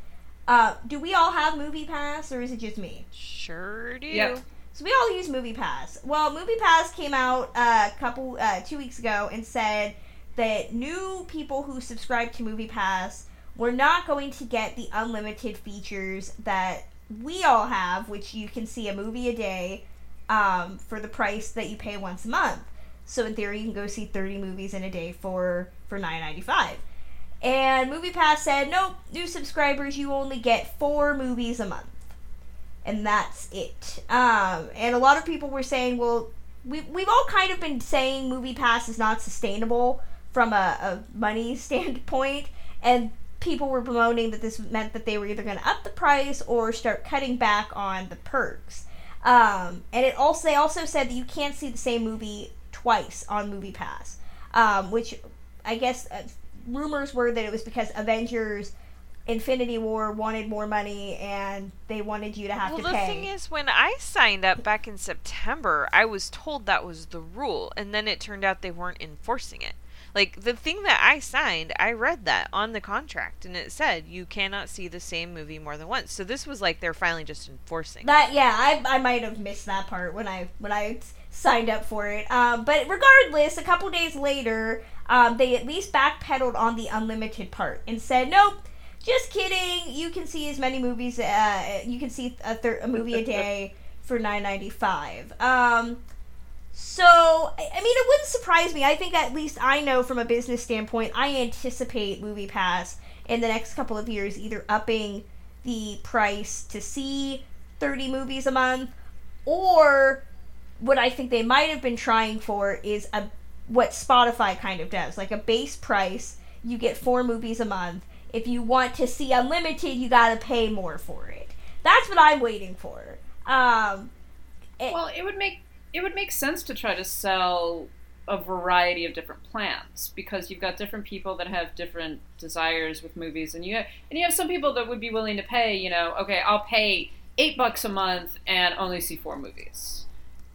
Uh, do we all have Movie Pass, or is it just me? Sure do. Yep. So we all use Movie Pass. Well, Movie Pass came out a couple uh, two weeks ago and said that new people who subscribe to Movie Pass were not going to get the unlimited features that we all have, which you can see a movie a day um, for the price that you pay once a month. So in theory, you can go see thirty movies in a day for for nine ninety five. And Movie Pass said, nope, new subscribers, you only get four movies a month and that's it. Um, and a lot of people were saying, well, we, we've all kind of been saying Movie Pass is not sustainable from a, a money (laughs) standpoint, and people were bemoaning that this meant that they were either going to up the price or start cutting back on the perks. Um, and it also they also said that you can't see the same movie twice on Movie Pass, um, which I guess uh, rumors were that it was because Avengers Infinity War wanted more money and they wanted you to have well, to the thing is, when I signed up back in September, I was told that was the rule, and then it turned out they weren't enforcing it. Like the thing that I signed, I read that on the contract, and it said you cannot see the same movie more than once. So this was like they're finally just enforcing. that yeah, I, I might have missed that part when I when I signed up for it. Um, but regardless, a couple days later, um, they at least backpedaled on the unlimited part and said, nope. Just kidding. You can see as many movies. Uh, you can see a, thir- a movie a day (laughs) for nine ninety five. Um, so I I mean, it wouldn't surprise me. I think at least I know from a business standpoint, I anticipate Movie Pass in the next couple of years either upping the price to see thirty movies a month, or what I think they might have been trying for is a what Spotify kind of does, like a base price. You get four movies a month. If you want to see unlimited, you got to pay more for it. That's what I'm waiting for. Um, it- Well, it would make it would make sense to try to sell a variety of different plans because you've got different people that have different desires with movies, and you have, and you have some people that would be willing to pay. You know, okay, I'll pay eight bucks a month and only see four movies,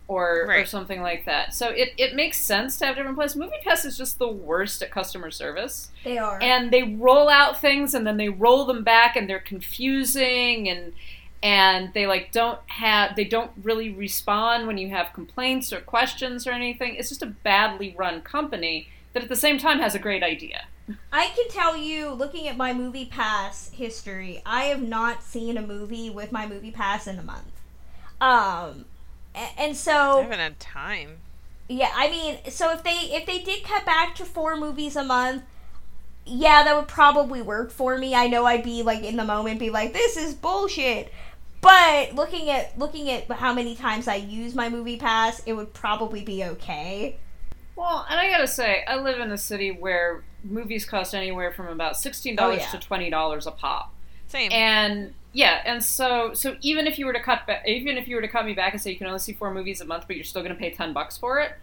or or something like that. So it it makes sense to have different places. Movie Pass is just the worst at customer service they are. and they roll out things and then they roll them back and they're confusing and and they like don't have they don't really respond when you have complaints or questions or anything it's just a badly run company that at the same time has a great idea I can tell you, looking at my Movie Pass history, I have not seen a movie with my Movie Pass in a month. Um, a- and I so haven't had time. yeah, I mean, so if they if they did cut back to four movies a month, yeah, that would probably work for me. I know I'd be like in the moment, be like, this is bullshit. But looking at looking at how many times I use my Movie Pass, it would probably be okay. well and i gotta say i live in a city where movies cost anywhere from about $16 Oh, yeah. to $20 a pop Same. and yeah and so so even if you were to cut ba- even if you were to cut me back and say you can only see four movies a month but you're still going to pay 10 bucks for it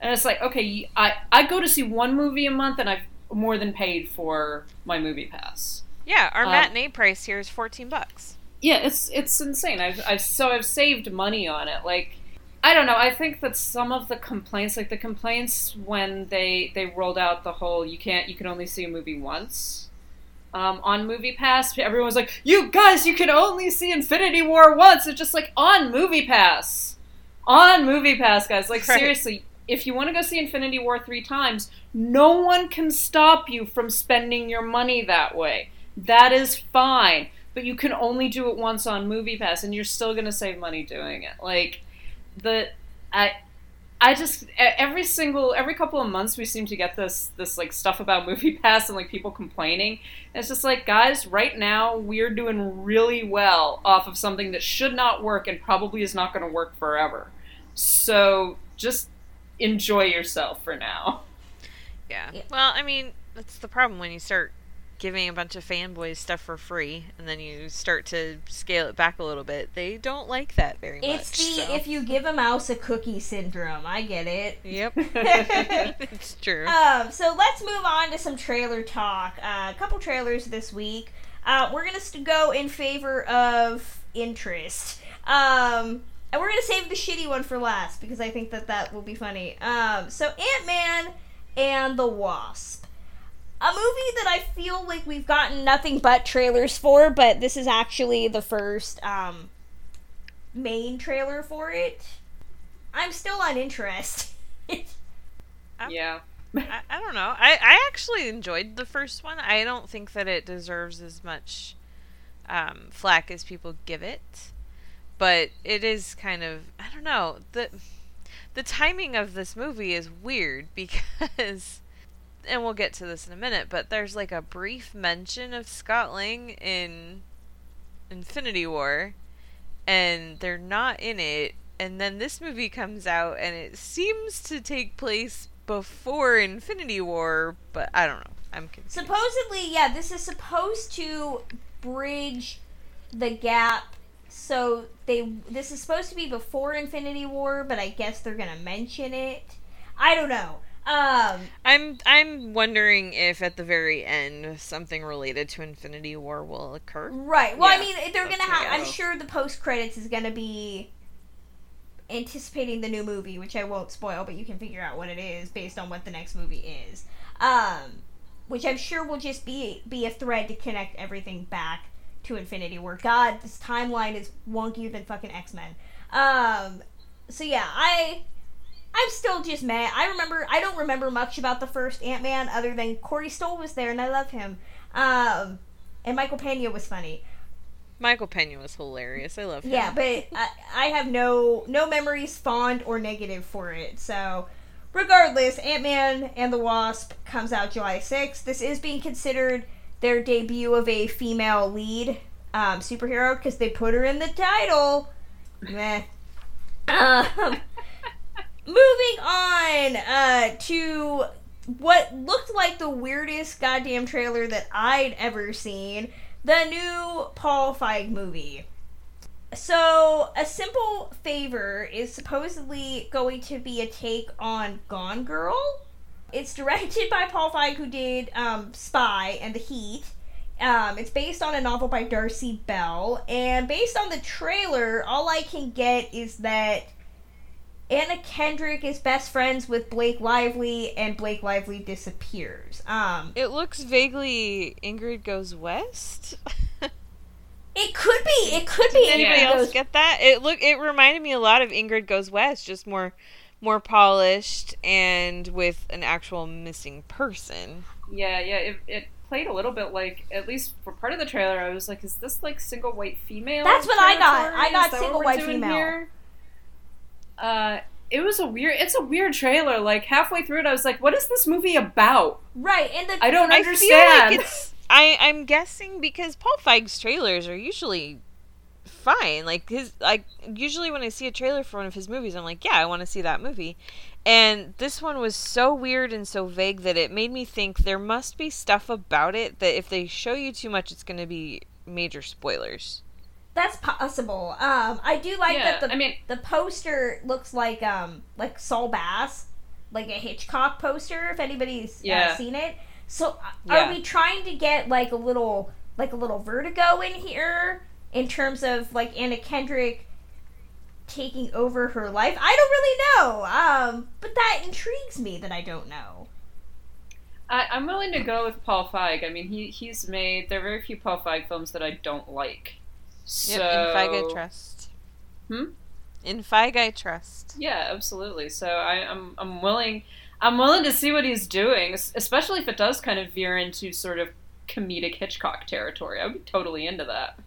and it's like okay I I go to see one movie a month and i've more than paid for my movie pass yeah, our um, matinee price here is fourteen bucks. yeah it's it's insane i've, I've so i've saved money on it like i don't know i think that some of the complaints like the complaints when they they rolled out the whole you can't you can only see a movie once um, on movie pass everyone was like you guys you can only see infinity war once. It's just like on movie pass. On movie pass guys. Like Right. seriously if you want to go see infinity war three times no one can stop you from spending your money that way. That is fine but you can only do it once on movie pass and you're still going to save money doing it. Like the i i just e- every single every couple of months we seem to get this this like stuff about (laughs) movie pass and like people complaining and it's just like guys right now we're doing really well off of something that should not work and probably is not going to work forever so just enjoy yourself for now Yeah. Yeah. Well, I mean, that's the problem when you start giving a bunch of fanboys stuff for free and then you start to scale it back a little bit, they don't like that very much. It's the so- if you give a mouse a cookie syndrome. I get it. Yep. (laughs) (laughs) it's true. Um, so let's move on to some trailer talk. Uh, a couple trailers this week. Uh, we're gonna go in favor of interest. Um, and we're gonna save the shitty one for last because I think that that will be funny. Um, so Ant Man and the Wasp. A movie that I feel like we've gotten nothing but trailers for, but this is actually the first um, main trailer for it. I'm still uninterested. (laughs) Yeah. I, I don't know. I, I actually enjoyed the first one. I don't think that it deserves as much um, flack as people give it, but it is kind of I don't know the the timing of this movie is weird (laughs) because and we'll get to this in a minute, but there's like a brief mention of Scott Lang in Infinity War, and they're not in it. And then this movie comes out, and it seems to take place before Infinity War, but I don't know. I'm confused. Supposedly, yeah, this is supposed to bridge the gap. So they this is supposed to be before Infinity War, but I guess they're gonna mention it. I don't know. Um, I'm I'm wondering if at the very end something related to Infinity War will occur. right. Well, I mean, they're gonna have. I'm sure the post credits is gonna be anticipating the new movie, which I won't spoil, but you can figure out what it is based on what the next movie is. Um, which I'm sure will just be be a thread to connect everything back to Infinity War. God, this timeline is wonkier than fucking X Men. Um, so yeah, I I'm still just mad. I remember I don't remember much about the first Ant Man other than Corey Stoll was there and I love him. Um, and Michael Pena was funny. Michael Pena was hilarious. I love him. Yeah, but I, I have no no memories, fond or negative, for it. So, regardless, Ant Man and the Wasp comes out July 6th. This is being considered their debut of a female lead um, superhero because they put her in the title. Meh. Um, moving on uh, to what looked like the weirdest goddamn trailer that I'd ever seen the new Paul Feig movie. So, A Simple Favor is supposedly going to be a take on Gone Girl. It's directed by Paul Feig, who did um, Spy and The Heat. Um, it's based on a novel by Darcey Bell, and based on the trailer, all I can get is that Anna Kendrick is best friends with Blake Lively, and Blake Lively disappears. Um, It looks vaguely Ingrid Goes West. it could be. It could be. Anybody Ingrid else Goes- get that? It look it reminded me a lot of Ingrid Goes West, just more more polished and with an actual missing person. Yeah, yeah. It, it played a little bit like, at least for part of the trailer, I was like, is this like single white female? That's what I got. I got single white female. here? Uh, it was a weird. It's a weird trailer. Like halfway through it, I was like, "What is this movie about?" Right, and the I don't I understand. like it's I I'm guessing because Paul Feig's trailers are usually fine. Like his like usually when I see a trailer for one of his movies, I'm like, yeah, I want to see that movie. And this one was so weird and so vague that it made me think there must be stuff about it that if they show you too much, it's going to be major spoilers. That's possible. Um, I do like Yeah, that the I mean- the poster looks like um like Saul Bass, like a Hitchcock poster. If anybody's uh, seen it, so uh, Yeah. are we trying to get like a little like a little Vertigo in here in terms of like Anna Kendrick taking over her life? I don't really know. Um, but that intrigues me that I don't know. I, I'm willing to go with Paul Feig. I mean, he he's made there are very few Paul Feig films that I don't like. So Yep, in Feig I trust. Hmm? In Feig I trust. Yeah, absolutely. So I, I'm I'm willing I'm willing to see what he's doing, especially if it does kind of veer into sort of comedic Hitchcock territory. I would be totally into that.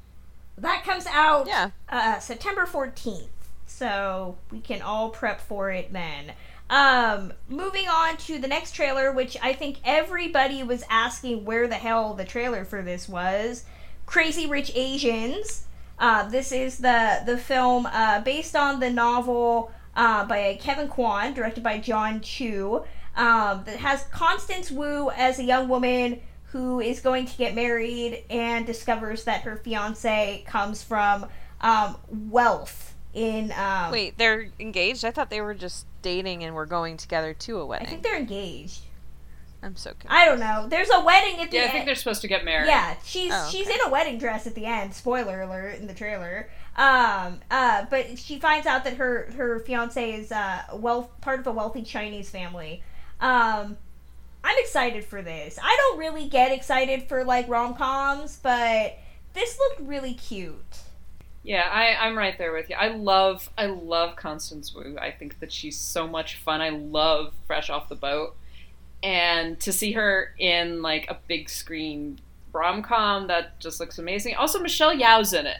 That comes out Yeah. uh, September 14th. So we can all prep for it then. Um, moving on to the next trailer, which I think everybody was asking where the hell the trailer for this was. Crazy Rich Asians. Uh, this is the the film uh, based on the novel uh, by Kevin Kwan, directed by Jon Chu. Um, that has Constance Wu as a young woman who is going to get married and discovers that her fiance comes from um, wealth in. Um, Wait, they're engaged? I thought they were just dating and were going together to a wedding. I think they're engaged. I'm so confused. I don't know. There's a wedding at the end. Yeah, I end. think they're supposed to get married. Yeah, she's Oh, she's okay. in a wedding dress at the end. Spoiler alert in the trailer. Um, uh, but she finds out that her her fiance is uh wealth part of a wealthy Chinese family. Um, I'm excited for this. I don't really get excited for like rom coms, but this looked really cute. Yeah, I, I'm right there with you. I love I love Constance Wu. I think that she's so much fun. I love Fresh Off the Boat. And to see her in like a big screen rom com that just looks amazing. Also Michelle Yeoh's in it.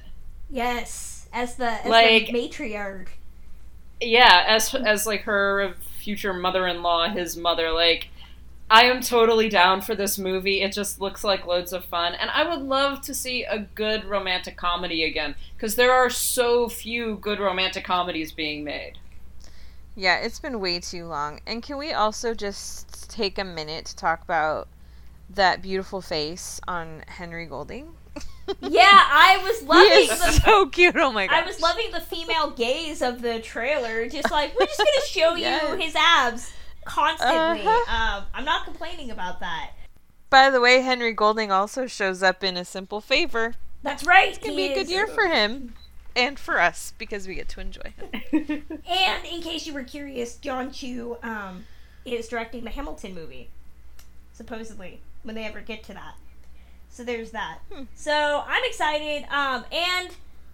Yes, as the as Like- the matriarch. Yeah, as as like her future mother in law, his mother, like I am totally down for this movie. It just looks like loads of fun. And I would love to see a good romantic comedy again. Because there are so few good romantic comedies being made. Yeah, it's been way too long. And can we also just take a minute to talk about that beautiful face on Henry Golding? (laughs) Yeah, I was (laughs) He loving is the so cute. Oh my god. I was loving the female gaze of the trailer. Just like we're just gonna show (laughs) you his abs constantly. Uh-huh. Um, I'm not complaining about that. By the way, Henry Golding also shows up in A Simple Favor. That's right. It's gonna be a good year for him. And for us, because we get to enjoy him. (laughs) And in case you were curious, Jon Chu um, is directing the Hamilton movie, supposedly when they ever get to that. So there's that. Hmm. So I'm excited. Um, and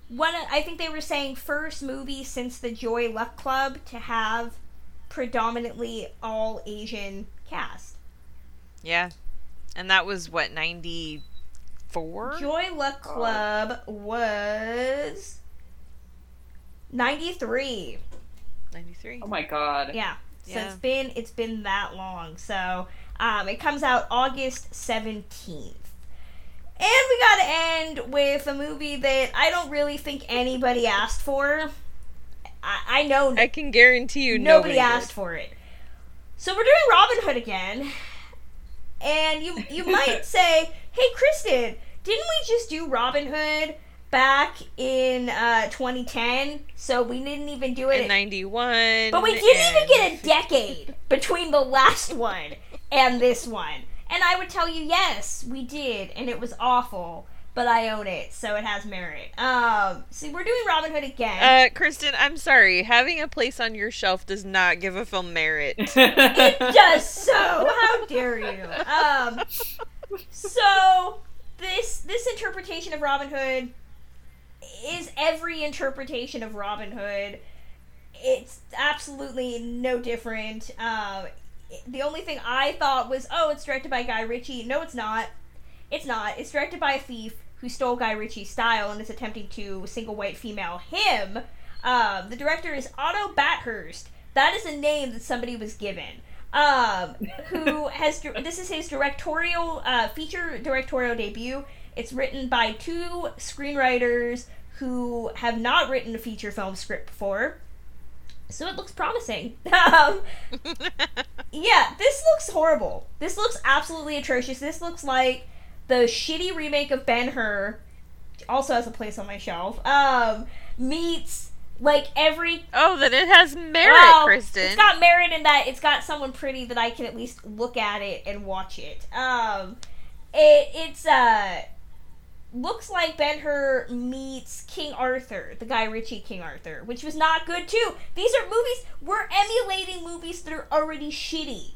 one, I think they were saying first movie since the Joy Luck Club to have predominantly all Asian cast. Yeah. And that was what, 94? Joy Luck Club was 93. 93. Oh my god. Yeah. So Yeah. it's been it's been that long. So um, it comes out August 17th. And we gotta end with a movie that I don't really think anybody asked for. I, I know I can guarantee you nobody, nobody, asked did. for it. So we're doing Robin Hood again. And you you might (laughs) say, "Hey Kristen, didn't we just do Robin Hood back in uh, 2010? So we didn't even do it In 91. but we didn't even get a decade between the last one and this one. And I would tell you, yes, we did, and it was awful. But I own it, so it has merit. Um, see, we're doing Robin Hood again. Uh, Kristen, I'm sorry. Having a place on your shelf does not give a film merit. (laughs) it does so. How dare you? Um, so this this interpretation of Robin Hood is every interpretation of Robin Hood. It's absolutely no different. Um, the only thing I thought was, oh, it's directed by Guy Ritchie. No, it's not. It's not. It's directed by a thief who stole Guy Ritchie's style and is attempting to single white female him. Um, the director is Otto Bathurst. That is a name that somebody was given. Um, who has this is his directorial uh, feature directorial debut. It's written by two screenwriters who have not written a feature film script before. So it looks promising. (laughs) Um, yeah, this looks horrible. This looks absolutely atrocious. This looks like the shitty remake of Ben Hur. Also has a place on my shelf. Um, meets like every oh, then it has merit, well, Kristen. It's got merit in that it's got someone pretty that I can at least look at it and watch it. Um, it it's uh looks like Ben Hur meets King Arthur, the Guy Ritchie King Arthur, which was not good too. These are movies we're emulating movies that are already shitty.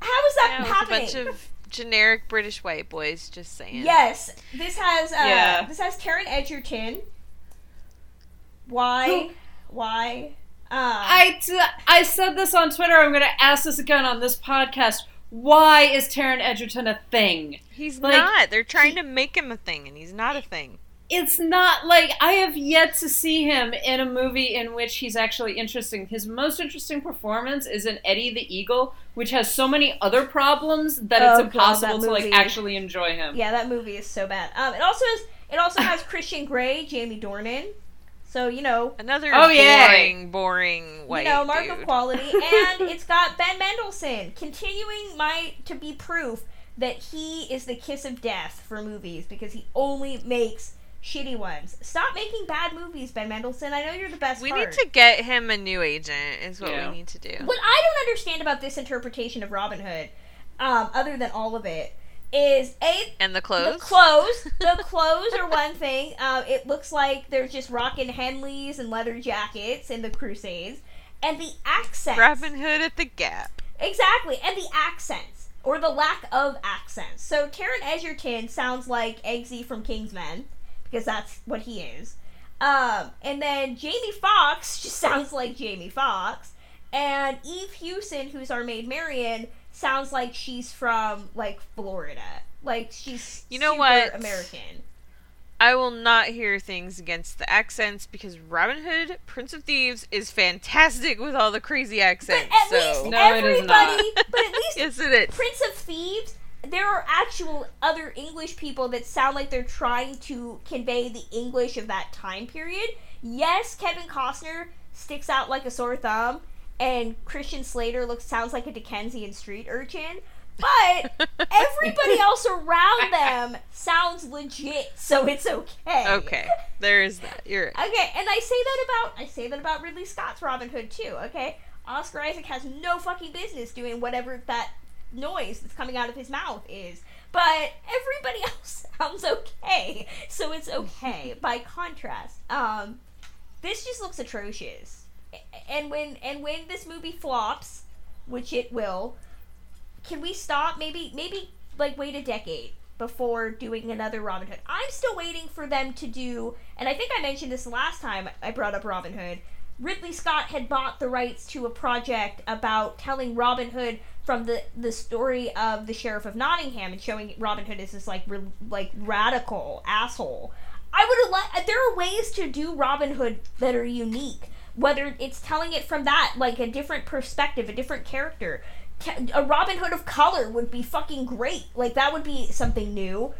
How is that Yeah, happening? a bunch of generic British white boys, just saying. Yes, this has uh, Yeah. this has Taron Egerton. Why? Why? Uh, I, t- I said this on Twitter. I'm going to ask this again on this podcast. Why is Taron Egerton a thing? He's Like, not. They're trying he- to make him a thing, and he's not a thing. It's not like I have yet to see him in a movie in which he's actually interesting. His most interesting performance is in Eddie the Eagle, which has so many other problems that Oh, it's God, impossible that to like actually enjoy him. Yeah, that movie is so bad. Um, it also has it also has (laughs) Christian Grey, Jamie Dornan. So you know, Another Oh, yeah. boring, boring white you know, mark dude. of quality, (laughs) and it's got Ben Mendelsohn continuing my to be proof that he is the kiss of death for movies because he only makes shitty ones. Stop making bad movies, Ben Mendelsohn. I know you're the best. We part. need to get him a new agent. Is what Yeah. we need to do. What I don't understand about this interpretation of Robin Hood, um, other than all of it, is a And the clothes. the clothes. (laughs) the clothes are one thing. Um, it looks like they're just rocking Henleys and leather jackets in the Crusades, and the accents. Robin Hood at the Gap. Exactly, and the accents or the lack of accents. So Taron Egerton sounds like Eggsy from Kingsman because that's what he is. Um, and then Jamie Foxx (laughs) just sounds like Jamie Foxx, and Eve Hewson, who's our maid Marian, sounds like she's from like Florida. Like she's You know super what? American. I will not hear things against the accents because Robin Hood, Prince of Thieves, is fantastic with all the crazy accents. But accents. at so least No, it is not. everybody, but at least (laughs) yes, it is. Prince of Thieves, there are actual other English people that sound like they're trying to convey the English of that time period. Yes, Kevin Costner sticks out like a sore thumb, and Christian Slater looks sounds like a Dickensian street urchin. But (laughs) everybody else around them sounds legit, so it's okay. Okay, there is that. You're right. Okay, and I say that about I say that about Ridley Scott's Robin Hood too. Okay, Oscar Isaac has no fucking business doing whatever that noise that's coming out of his mouth is, but everybody (laughs) else sounds okay, so it's okay. By contrast, um, this just looks atrocious, and when and when this movie flops, which it will, can we stop? Maybe maybe like wait a decade before doing another Robin Hood. I'm still waiting for them to do, and I think I mentioned this last time I brought up Robin Hood. Ridley Scott had bought the rights to a project about telling Robin Hood from the the story of the Sheriff of Nottingham and showing Robin Hood as this like re, like radical asshole. I would have liked. There are ways to do Robin Hood that are unique. Whether it's telling it from that like a different perspective, a different character. A Robin Hood of color would be fucking great. Like that would be something new.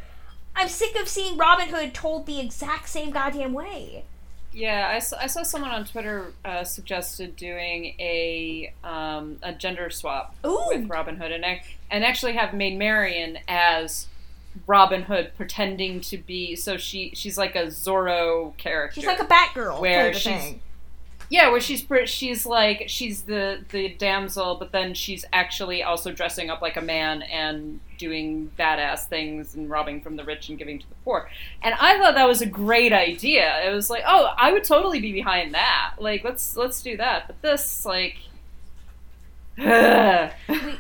I'm sick of seeing Robin Hood told the exact same goddamn way. Yeah, I saw, I saw someone on Twitter uh, suggested doing a um, a gender swap Ooh. with Robin Hood and and actually have Maid Marian as Robin Hood pretending to be so she she's like a Zorro character. She's like a Batgirl Where she's- thing. Yeah, where she's she's like she's the the damsel, but then she's actually also dressing up like a man and doing badass things and robbing from the rich and giving to the poor. And I thought that was a great idea. It was like, oh, I would totally be behind that. Like, let's let's do that. But this, like,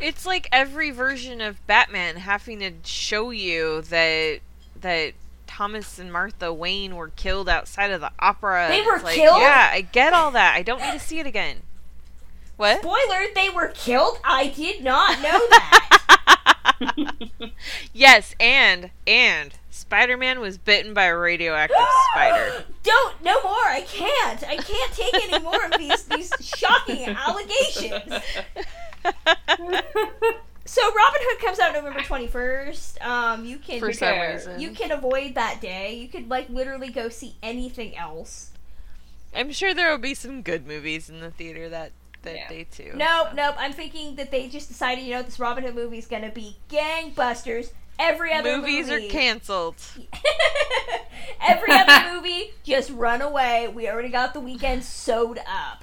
It's like every version of Batman having to show you that that Thomas and Martha Wayne were killed outside of the opera. They were like, killed? Yeah, I get all that. I don't need to see it again. What? Spoiler, they were killed? I did not (laughs) know that. (laughs) yes, and and Spider-Man was bitten by a radioactive (gasps) spider. Don't, no more. I can't. I can't take any more of these, these shocking (laughs) allegations. So Robin Hood comes out November 21st. Um, you can For some care. reason. you can avoid that day. You could like literally go see anything else. I'm sure there will be some good movies in the theater that that Yeah. day too. Nope, so. nope. I'm thinking that they just decided, you know, this Robin Hood movie is gonna be gangbusters. Every other Movies movie, are canceled. (laughs) Every other movie, just run away. We already got the weekend sewed up.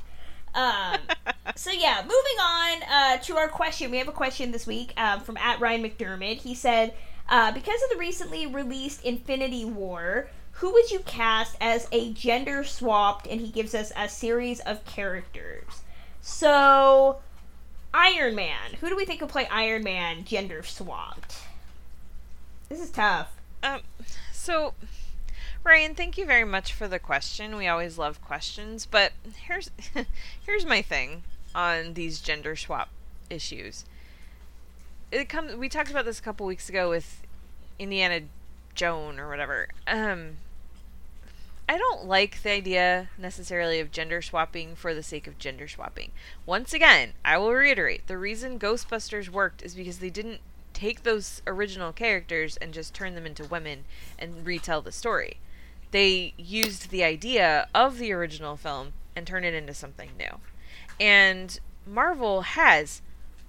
Um, (laughs) so yeah, moving on uh, to our question. We have a question this week um, from at Ryan McDermott. He said, uh, because of the recently released Infinity War, who would you cast as a gender swapped? And he gives us a series of characters. So, Iron Man. Who do we think will play Iron Man gender swapped? This is tough. Um, so, Ryan, thank you very much for the question. We always love questions, but here's (laughs) here's my thing on these gender swap issues. It comes. We talked about this a couple weeks ago with Indiana Joan or whatever. Um, I don't like the idea necessarily of gender swapping for the sake of gender swapping. Once again, I will reiterate the reason Ghostbusters worked is because they didn't take those original characters and just turn them into women and retell the story. They used the idea of the original film and turned it into something new. And Marvel has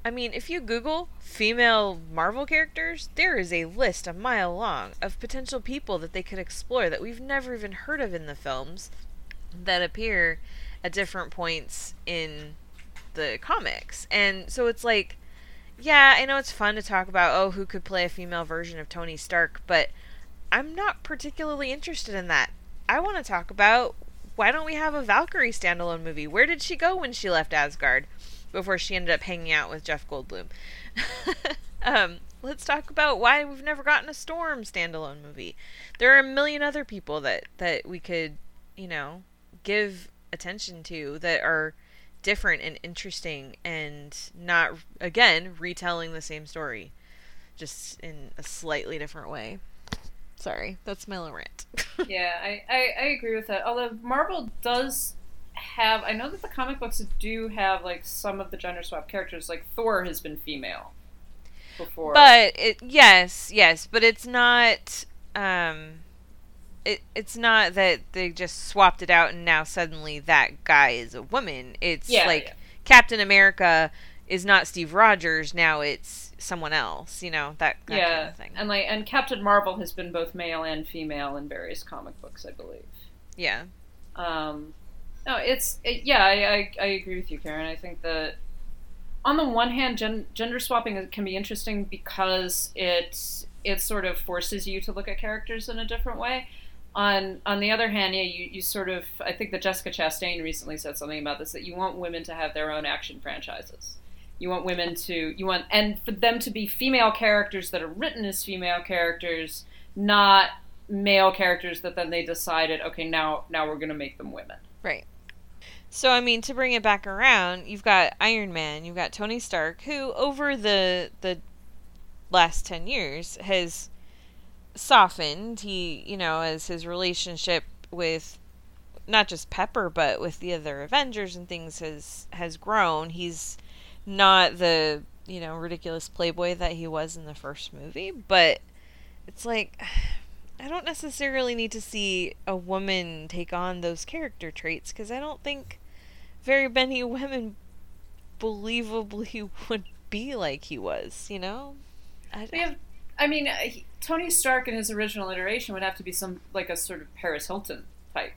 I mean, if you Google female Marvel characters, there is a list a mile long of potential people that they could explore that we've never even heard of in the films that appear at different points in the comics. And so it's like, yeah, I know it's fun to talk about, oh, who could play a female version of Tony Stark, but I'm not particularly interested in that. I want to talk about why don't we have a Valkyrie standalone movie? Where did she go when she left Asgard? before she ended up hanging out with Jeff Goldblum. (laughs) um, let's talk about why we've never gotten a Storm standalone movie. There are a million other people that that we could, you know, give attention to that are different and interesting and not again retelling the same story just in a slightly different way. Sorry, that's my little rant. (laughs) yeah, I, I, I agree with that. Although Marvel does have I know that the comic books do have like some of the gender swap characters. Like Thor has been female before, but it yes yes, but it's not. Um, it it's not that they just swapped it out and now suddenly that guy is a woman. It's Yeah, like yeah. Captain America is not Steve Rogers now. It's someone else. You know that, that yeah, kind of thing. and like and Captain Marvel has been both male and female in various comic books, I believe. yeah. Um, no, it's it, yeah, I, I I agree with you, Karen. I think that on the one hand, gen- gender swapping can be interesting because it it sort of forces you to look at characters in a different way. On on the other hand, yeah, you, you sort of I think that Jessica Chastain recently said something about this that you want women to have their own action franchises. You want women to you want and for them to be female characters that are written as female characters, not male characters that then they decided okay now now we're going to make them women. Right. So I mean, to bring it back around, you've got Iron Man, you've got Tony Stark, who over the the last ten years has softened. He, you know, as his relationship with not just Pepper, but with the other Avengers and things has has grown. He's not the you know ridiculous playboy that he was in the first movie, but it's like (sighs) I don't necessarily need to see a woman take on those character traits because I don't think very many (laughs) women believably (laughs) would be like he was. You know, I, We have, I mean, uh, he, Tony Stark in his original iteration would have to be some like a sort of Paris Hilton type.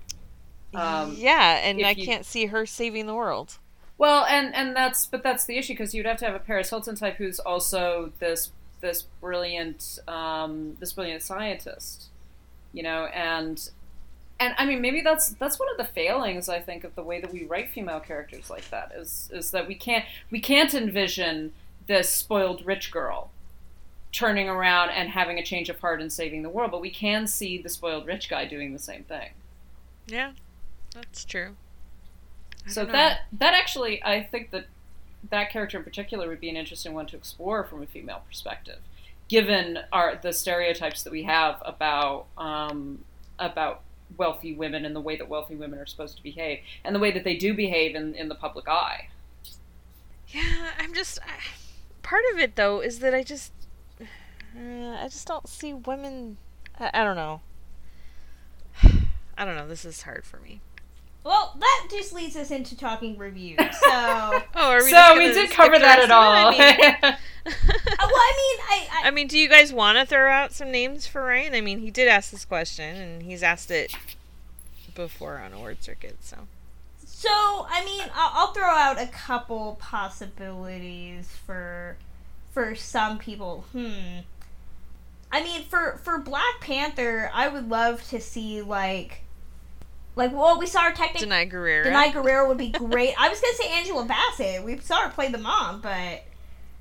Um, yeah, and I you- can't see her saving the world. Well, and and that's but that's the issue because you'd have to have a Paris Hilton type who's also this this brilliant um, this brilliant scientist, you know, and and I mean maybe that's that's one of the failings I think of the way that we write female characters like that is is that we can't we can't envision this spoiled rich girl turning around and having a change of heart and saving the world, but we can see the spoiled rich guy doing the same thing. Yeah, that's true. So that that actually, I think that that character in particular would be an interesting one to explore from a female perspective, given our the stereotypes that we have about um, about wealthy women and the way that wealthy women are supposed to behave, and the way that they do behave in, in the public eye. Yeah, I'm just. I, part of it though is that I just, uh, I just don't see women. I, I don't know. (sighs) I don't know. This is hard for me. Well, that just leads us into talking reviews. So, uh, (laughs) Oh, are we? so just we did skip cover that at all. I mean, (laughs) well, I mean, I, I, I mean, do you guys want to throw out some names for Ryan? I mean, he did ask this question, and he's asked it before on award circuit. So So, I mean, I'll, I'll throw out a couple possibilities for for some people. Hmm. I mean, for for Black Panther, I would love to see like, like well, we saw her technically. Danai Gurira. Danai Gurira would be great. I was gonna say Angela Bassett. We saw her play the mom, but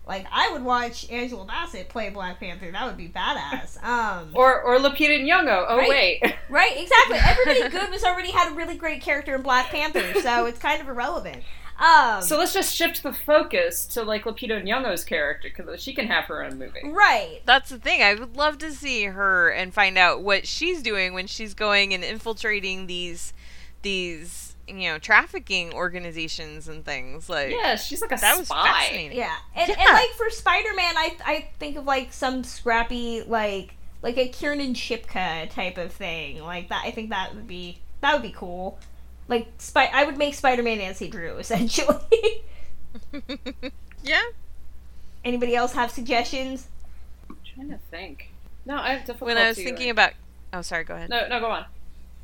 like I would watch Angela Bassett play Black Panther. That would be badass. Um, or or Lupita Nyong'o. Oh Right. wait. (laughs) right? Exactly. Everybody good was already had a really great character in Black Panther, so it's kind of irrelevant. Um, So let's just shift the focus to like Lupita Nyong'o's character because she can have her own movie. right. That's the thing. I would love to see her and find out what she's doing when she's going and infiltrating these these you know trafficking organizations and things like Yeah, she's like a that was spy. fascinating. Yeah, and, and like for Spider Man, I I think of like some scrappy like like a Kiernan Shipka type of thing like that. I think that would be that would be cool. Like Spy, I would make Spider Man Nancy Drew essentially. (laughs) yeah. Anybody else have suggestions? I'm trying to think. No, I have difficulty. When I was thinking about, oh, sorry, go ahead. No, no, go on.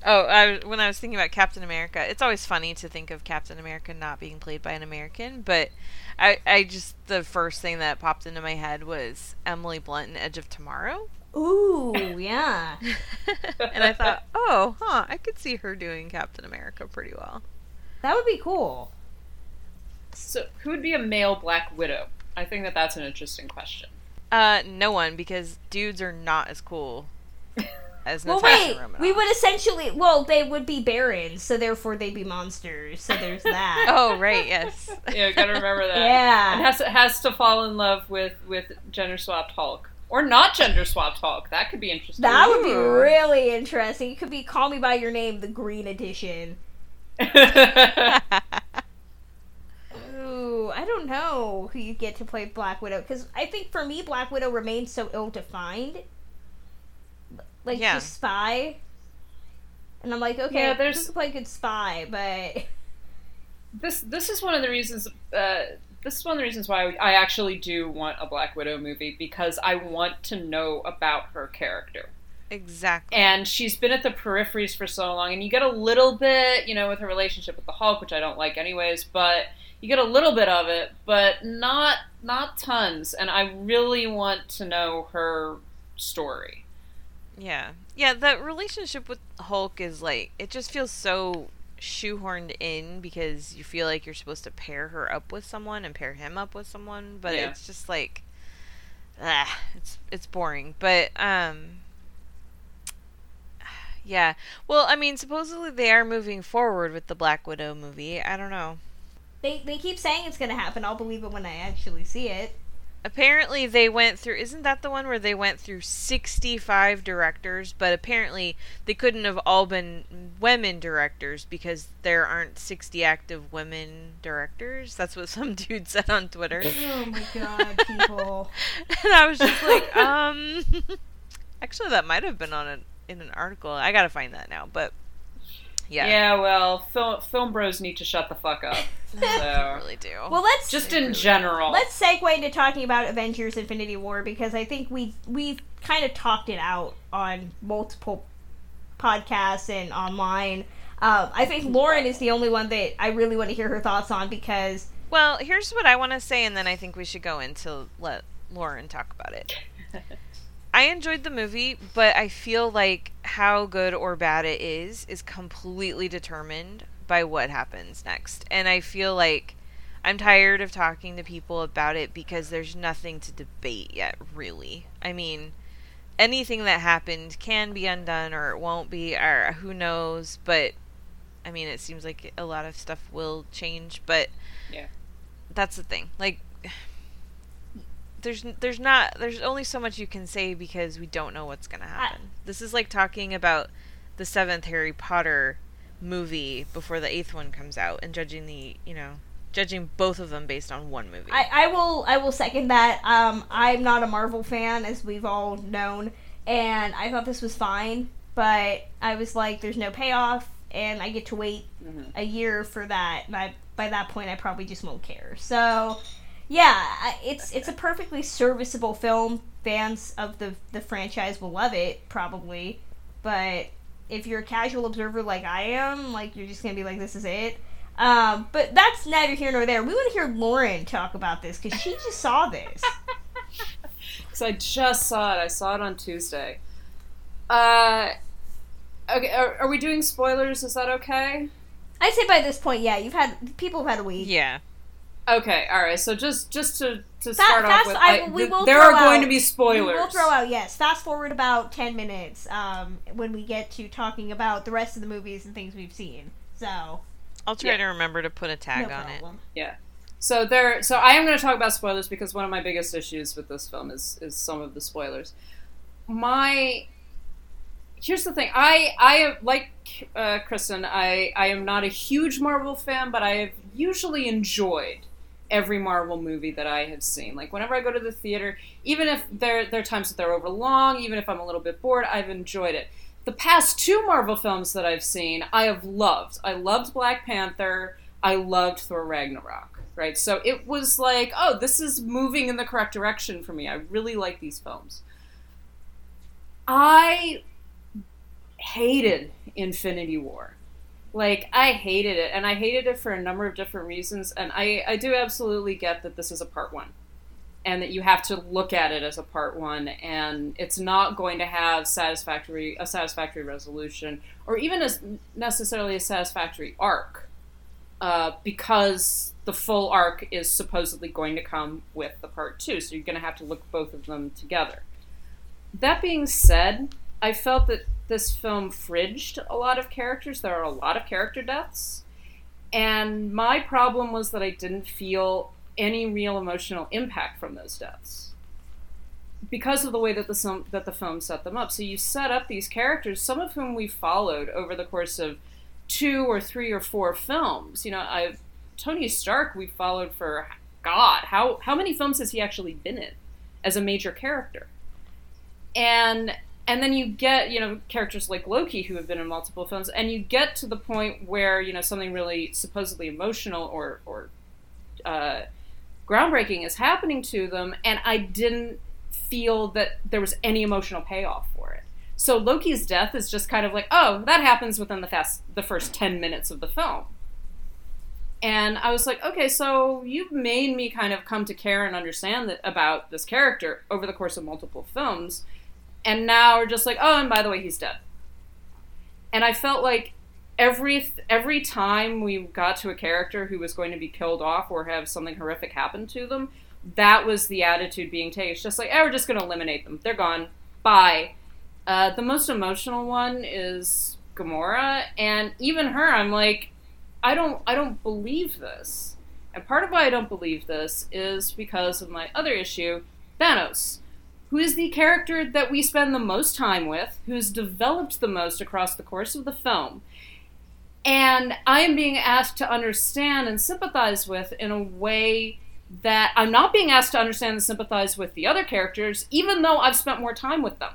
Oh, I, when I was thinking about Captain America, it's always funny to think of Captain America not being played by an American, but I, I just the first thing that popped into my head was Emily Blunt in Edge of Tomorrow, Ooh, yeah. (laughs) and I thought, oh, huh, I could see her doing Captain America pretty well. That would be cool. So, who would be a male Black Widow? I think that that's an interesting question. Uh, no one because dudes are not as cool (laughs) as Well, Natasha wait. Romanoff. We would essentially. Well, they would be barren, so therefore they'd be monsters. So there's (laughs) that. Oh right, yes. Yeah, gotta remember that. Yeah. It has to, has to fall in love with with gender swapped Hulk or not gender swapped Hulk. That could be interesting. That would be really interesting. It could be Call Me by Your Name, the Green Edition. (laughs) Ooh, I don't know who you get to play Black Widow because I think for me, Black Widow remains so ill-defined. Like Yeah. she's spy, and I'm like, okay, Yeah, there's there's- to play good spy, but this this is one of the reasons. Uh, this is one of the reasons why I actually do want a Black Widow movie because I want to know about her character. exactly. and she's been at the peripheries for so long and you get a little bit you know with her relationship with the hulk which i don't like anyways but you get a little bit of it but not not tons and i really want to know her story Yeah. Yeah, the relationship with Hulk is like it just feels so shoehorned in because you feel like you're supposed to pair her up with someone and pair him up with someone, but Yeah. it's just like ah, it's it's boring. But um (sighs) yeah. Well, I mean, supposedly they are moving forward with the Black Widow movie. I don't know. they they keep saying it's gonna happen. I'll believe it when I actually see it. Apparently they went through isn't that the one where they went through 65 directors, but apparently they couldn't have all been women directors because there aren't 60 active women directors. That's what (laughs) some dude said on Twitter. Oh my (laughs) god, people! and I was just like, um (laughs) actually that might have been on a in an article. I got to find that now, but yeah. yeah, well film, film bros need to shut the fuck up (laughs) They so really do. Well, let's just in general let's segue into talking about Avengers: Infinity War because I think we we've kind of talked it out on multiple podcasts and online. Um, I think Lauren is the only one that I really want to hear her thoughts on because Well, here's what I want to say, and then I think we should go into let Lauren talk about it. (laughs) I enjoyed the movie, but I feel like how good or bad it is is completely determined by what happens next. And I feel like I'm tired of talking to people about it because there's nothing to debate yet, really. I mean, anything that happened can be undone or it won't be, or who knows, but I mean, it seems like a lot of stuff will change, but Yeah. that's the thing. Like, there's there's not there's only so much you can say because we don't know what's gonna happen. this is like talking about the seventh Harry Potter movie before the eighth one comes out and judging the you know judging both of them based on one movie. I, I will I will second that. Um, I'm not a Marvel fan, as we've all known, and I thought this was fine, but I was like, there's no payoff, and I get to wait a year for that, and I by that point I probably just won't care. So, yeah, it's it's a perfectly serviceable film. Fans of the the franchise will love it probably, but if you're a casual observer like I am, like you're just gonna be like, this is it. Um, but that's neither here nor there. We want to hear Lauren talk about this because she just saw this. (laughs) because I just saw it. I saw it on Tuesday. Uh, okay, are, are we doing spoilers? Is that okay? I'd say by this point, yeah, you've had people have had a week. yeah. Okay, all right. So just just to to Fa- start off with, I- I- we th- will there throw are going to be spoilers. We will throw out yes. Fast forward about ten minutes um, when we get to talking about the rest of the movies and things we've seen. So I'll try Yeah. to remember to put a tag no on it. Yeah. So there. So I am going to talk about spoilers because one of my biggest issues with this film is is some of the spoilers. My here's the thing. I I am like uh, Kristen. I I am not a huge Marvel fan, but I have usually enjoyed every Marvel movie that I have seen. Like whenever I go to the theater, even if there there are times that they're over long, even if I'm a little bit bored, I've enjoyed it. The past two Marvel films that I've seen, I have loved. I loved Black Panther. I loved Thor Ragnarok. right? So it was like, oh, this is moving in the correct direction for me. I really like these films. I hated Infinity War. Like, I hated it, and I hated it for a number of different reasons, and I, I do absolutely get that this is a part one. And that you have to look at it as a part one, and it's not going to have satisfactory a satisfactory resolution, or even as necessarily a satisfactory arc, uh, because the full arc is supposedly going to come with the part two. So you're going to have to look both of them together. That being said, I felt that this film fridged a lot of characters. There are a lot of character deaths. And my problem was that I didn't feel any real emotional impact from those deaths because of the way that the that the film set them up. So you set up these characters, some of whom we followed over the course of two or three or four films. You know, I Tony Stark we followed for God, how how many films has he actually been in as a major character? And and then you get you know characters like Loki who have been in multiple films, and you get to the point where you know something really supposedly emotional or or uh, groundbreaking is happening to them, and I didn't feel that there was any emotional payoff for it. So Loki's death is just kind of like, oh, that happens within the fast the first ten minutes of the film. And I was like, okay, so you've made me kind of come to care and understand that about this character over the course of multiple films and now we're just like, oh, and by the way, he's dead. And I felt like every every time we got to a character who was going to be killed off or have something horrific happen to them, that was the attitude being taken. It's just like, oh, we're just going to eliminate them. They're gone. Bye. Uh, the most emotional one is Gamora, and even her, I'm like, I don't, I don't believe this. And part of why I don't believe this is because of my other issue, Thanos who is the character that we spend the most time with, who's developed the most across the course of the film. And I am being asked to understand and sympathize with in a way that I'm not being asked to understand and sympathize with the other characters, even though I've spent more time with them.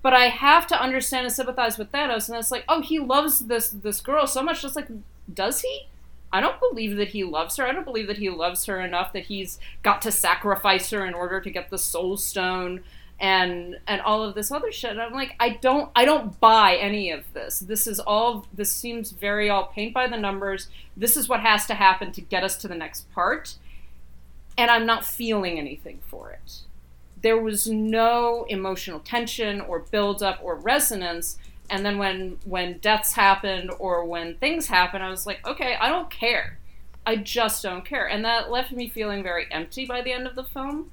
But I have to understand and sympathize with Thanos, and it's like, oh, he loves this this girl so much. Just like, does he? I don't believe that he loves her. I don't believe that he loves her enough that he's got to sacrifice her in order to get the soul stone and and all of this other shit. I'm like, I don't I don't buy any of this. This is all this seems very all paint by the numbers. This is what has to happen to get us to the next part. And I'm not feeling anything for it. There was no emotional tension or buildup or resonance and then when when deaths happened or when things happen i was like okay i don't care. I just don't care. And that left me feeling very empty by the end of the film.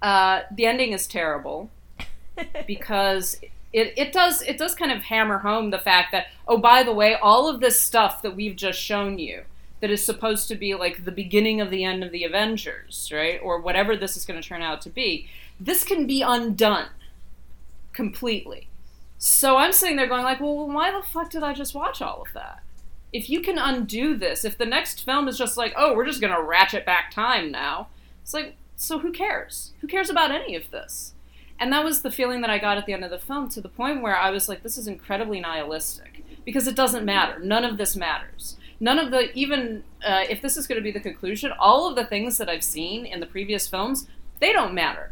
Uh, the ending is terrible (laughs) because it, it does it does kind of hammer home the fact that oh by the way all of this stuff that we've just shown you that is supposed to be like the beginning of the end of the avengers right or whatever this is going to turn out to be this can be undone completely so I'm sitting there going like, well, why the fuck did I just watch all of that? If you can undo this, if the next film is just like, oh, we're just gonna ratchet back time now, it's like, so who cares? Who cares about any of this? And that was the feeling that I got at the end of the film to the point where I was like, this is incredibly nihilistic because it doesn't matter. None of this matters. None of the, even uh, if this is going to be the conclusion, all of the things that I've seen in the previous films, they don't matter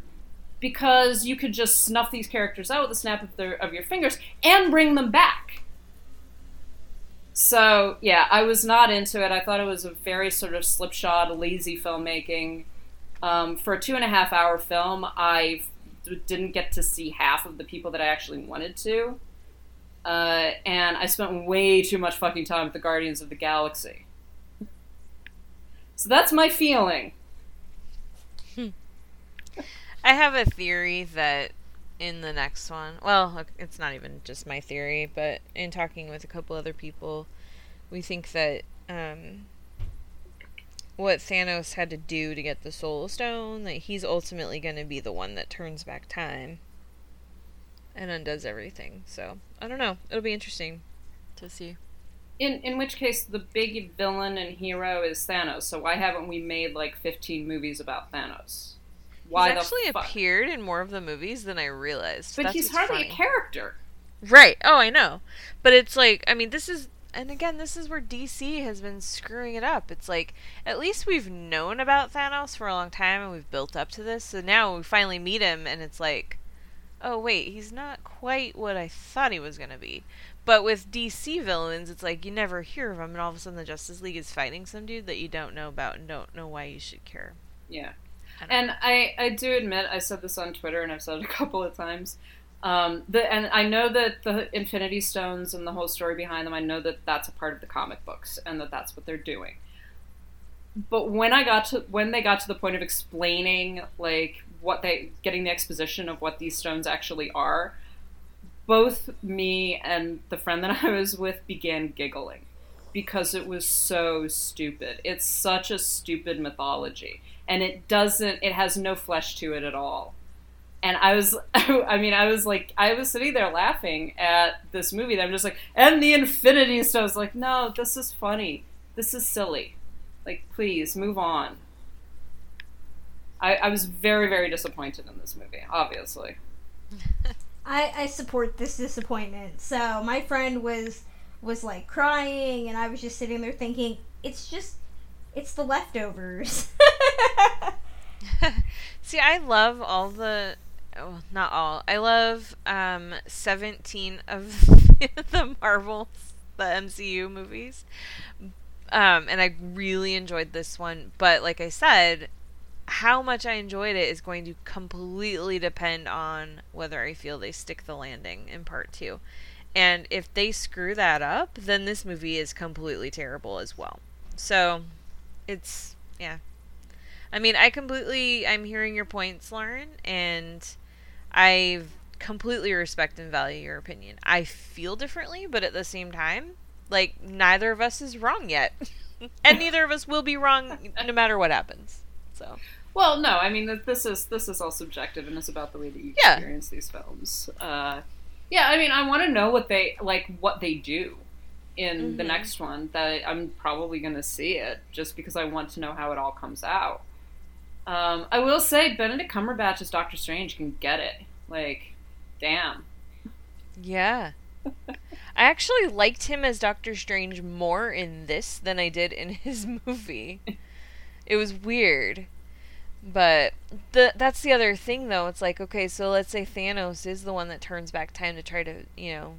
because you could just snuff these characters out with a snap of, their, of your fingers and bring them back. So, yeah, I was not into it. I thought it was a very sort of slipshod, lazy filmmaking. Um, for a two and a half hour film, I didn't get to see half of the people that I actually wanted to. Uh, and I spent way too much fucking time with the Guardians of the Galaxy. So that's my feeling. I have a theory that in the next one, well, it's not even just my theory, but in talking with a couple other people, we think that um, what Thanos had to do to get the Soul Stone, that he's ultimately going to be the one that turns back time and undoes everything. So I don't know. It'll be interesting to see. In in which case, the big villain and hero is Thanos. So why haven't we made like fifteen movies about Thanos? Why he's actually appeared in more of the movies than I realized. But That's he's hardly funny. a character. Right. Oh, I know. But it's like, I mean, this is and again, this is where DC has been screwing it up. It's like at least we've known about Thanos for a long time and we've built up to this. So now we finally meet him and it's like, oh wait, he's not quite what I thought he was gonna be. But with DC villains, it's like you never hear of them, and all of a sudden the Justice League is fighting some dude that you don't know about and don't know why you should care. Yeah. And. I, I do admit, I said this on Twitter and I've said it a couple of times. Um, the, and I know that the Infinity Stones and the whole story behind them, I know that that's a part of the comic books and that that's what they're doing. But when I got to when they got to the point of explaining like what they getting the exposition of what these stones actually are, both me and the friend that (laughs) I was with began giggling because it was so stupid. It's such a stupid mythology and it doesn't it has no flesh to it at all. And i was (laughs) i mean i was like i was sitting there laughing at this movie that i'm just like and the infinity stones. Like no this is funny. This is silly. Like please move on. I, I was very very disappointed in this movie obviously. (laughs) I, I support this disappointment. So my friend was was like crying, and I was just sitting there thinking, it's just, it's the leftovers. (laughs) (laughs) See, I love all the. Oh, not all. I love um, 17 of (laughs) the Marvel, the MCU movies. Um, and I really enjoyed this one. But like I said, how much I enjoyed it is going to completely depend on whether I feel they stick the landing in part two. And if they screw that up, then this movie is completely terrible as well. So, it's, yeah. I mean, I completely, I'm hearing your points, Lauren, and I completely respect and value your opinion. I feel differently, but at the same time, like, neither of us is wrong yet. (laughs) and neither of us will be wrong no matter what happens. So, well no i mean this is this is all subjective and it's about the way that you Yeah. experience these films uh, yeah i mean i want to know what they like what they do in the Mhm. next one that i'm probably going to see it just because i want to know how it all comes out um, i will say benedict cumberbatch as doctor strange can get it like damn yeah. (laughs) I actually liked him as Doctor Strange more in this than I did in (laughs) his movie. It was weird. But the that's the other thing though. It's like, okay, so let's say Thanos is the one that turns back time to try to, you know,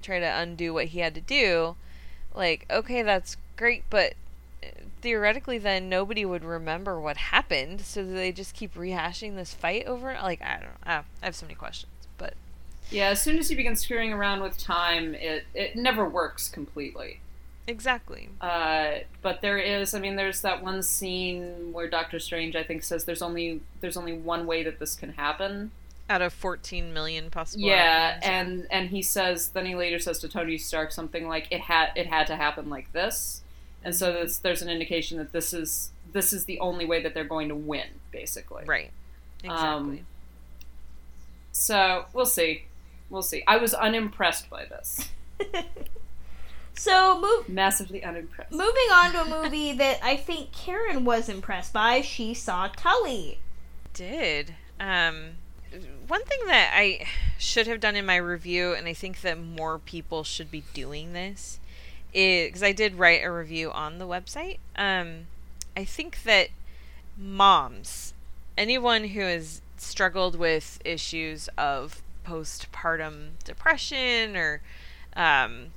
try to undo what he had to do. Like, okay, that's great, but theoretically then nobody would remember what happened, so they just keep rehashing this fight over and like I don't know. I, I have so many questions, but yeah as soon as you begin screwing around with time it, it never works completely exactly. Uh, but there is, I mean, there's that one scene where Doctor Strange, I think, says there's only there's only one way that this can happen. Out of 14 million possible yeah, and and he says, then he later says to Tony Stark something like it had it had to happen like this, and so there's there's an indication that this is this is the only way that they're going to win, basically. Right. Exactly. Um, So we'll see, we'll see. I was unimpressed by this, (laughs) so move, massively unimpressed. moving on to a (laughs) movie that I think Karen was impressed by. She saw Tully. did. Um, one thing that I should have done in my review, and I think that more people should be doing this, is because I did write a review on the website. Um, I think that moms, anyone who has struggled with issues of postpartum depression or um,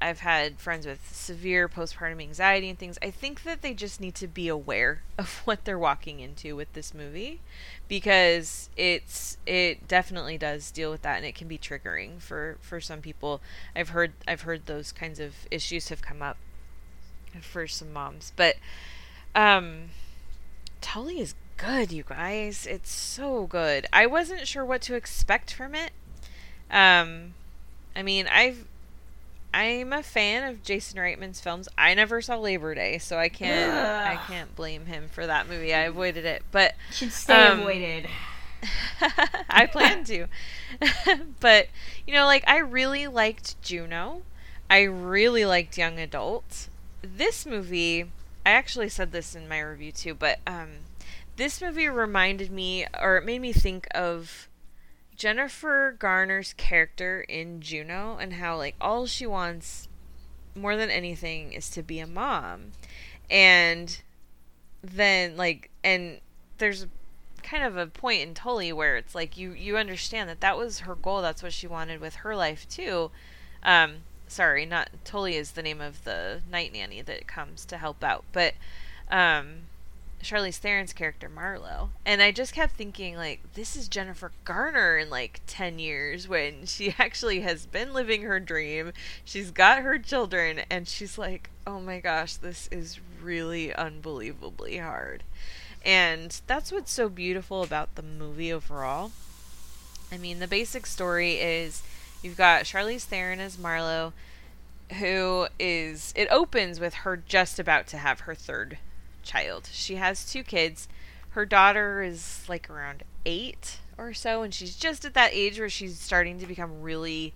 I've had friends with severe postpartum anxiety and things. I think that they just need to be aware (laughs) of what they're walking into with this movie because it's it definitely does deal with that and it can be triggering for for some people. I've heard I've heard those kinds of issues have come up for some moms. But um Tully is good, you guys. It's so good. I wasn't sure what to expect from it. Um I mean, I've I'm a fan of Jason Reitman's films. I never saw Labor Day, so I can't I can't blame him for that movie. I avoided it, but Should stay Um, avoided. (laughs) I plan to. (laughs) but you know, like I really liked Juno. I really liked Young Adult. This movie, I actually said this in my review too, but um this movie reminded me or it made me think of Jennifer Garner's character in Juno and how like all she wants more than anything is to be a mom. And then like and there's kind of a point in Tully where it's like you you understand that that was her goal, that's what she wanted with her life too. Um sorry, not Tully is the name of the night nanny that comes to help out, but um Charlize Theron's character Marlo. And I just kept thinking like this is Jennifer Garner in like 10 years when (laughs) she actually has been living her dream. She's got her children and she's like, "Oh my gosh, this is really unbelievably hard." And that's what's so beautiful about the movie overall. I mean, the basic story is you've got Charlize Theron as Marlo who is it opens with her just about to have her third child. She has two kids. Her daughter is like around eight or so, and she's just at that age where she's starting to become really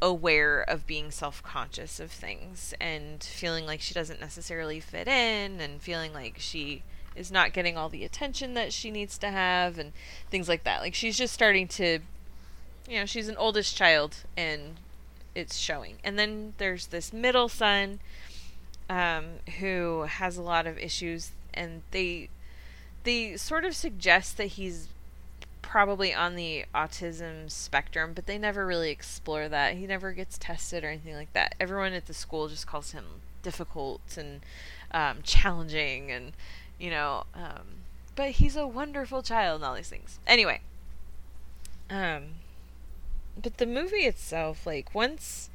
aware of being self conscious of things and feeling like she doesn't necessarily fit in and feeling like she is not getting all the attention that she needs to have and things like that. Like she's just starting to you know, she's an oldest child and it's showing. And then there's this middle son um, who has a lot of issues, and they they sort of suggest that he's probably on the autism spectrum, but they never really explore that. He never gets tested or anything like that. Everyone at the school just calls him difficult and um, challenging, and you know, um, but he's a wonderful child and all these things. Anyway, um, but the movie itself, like once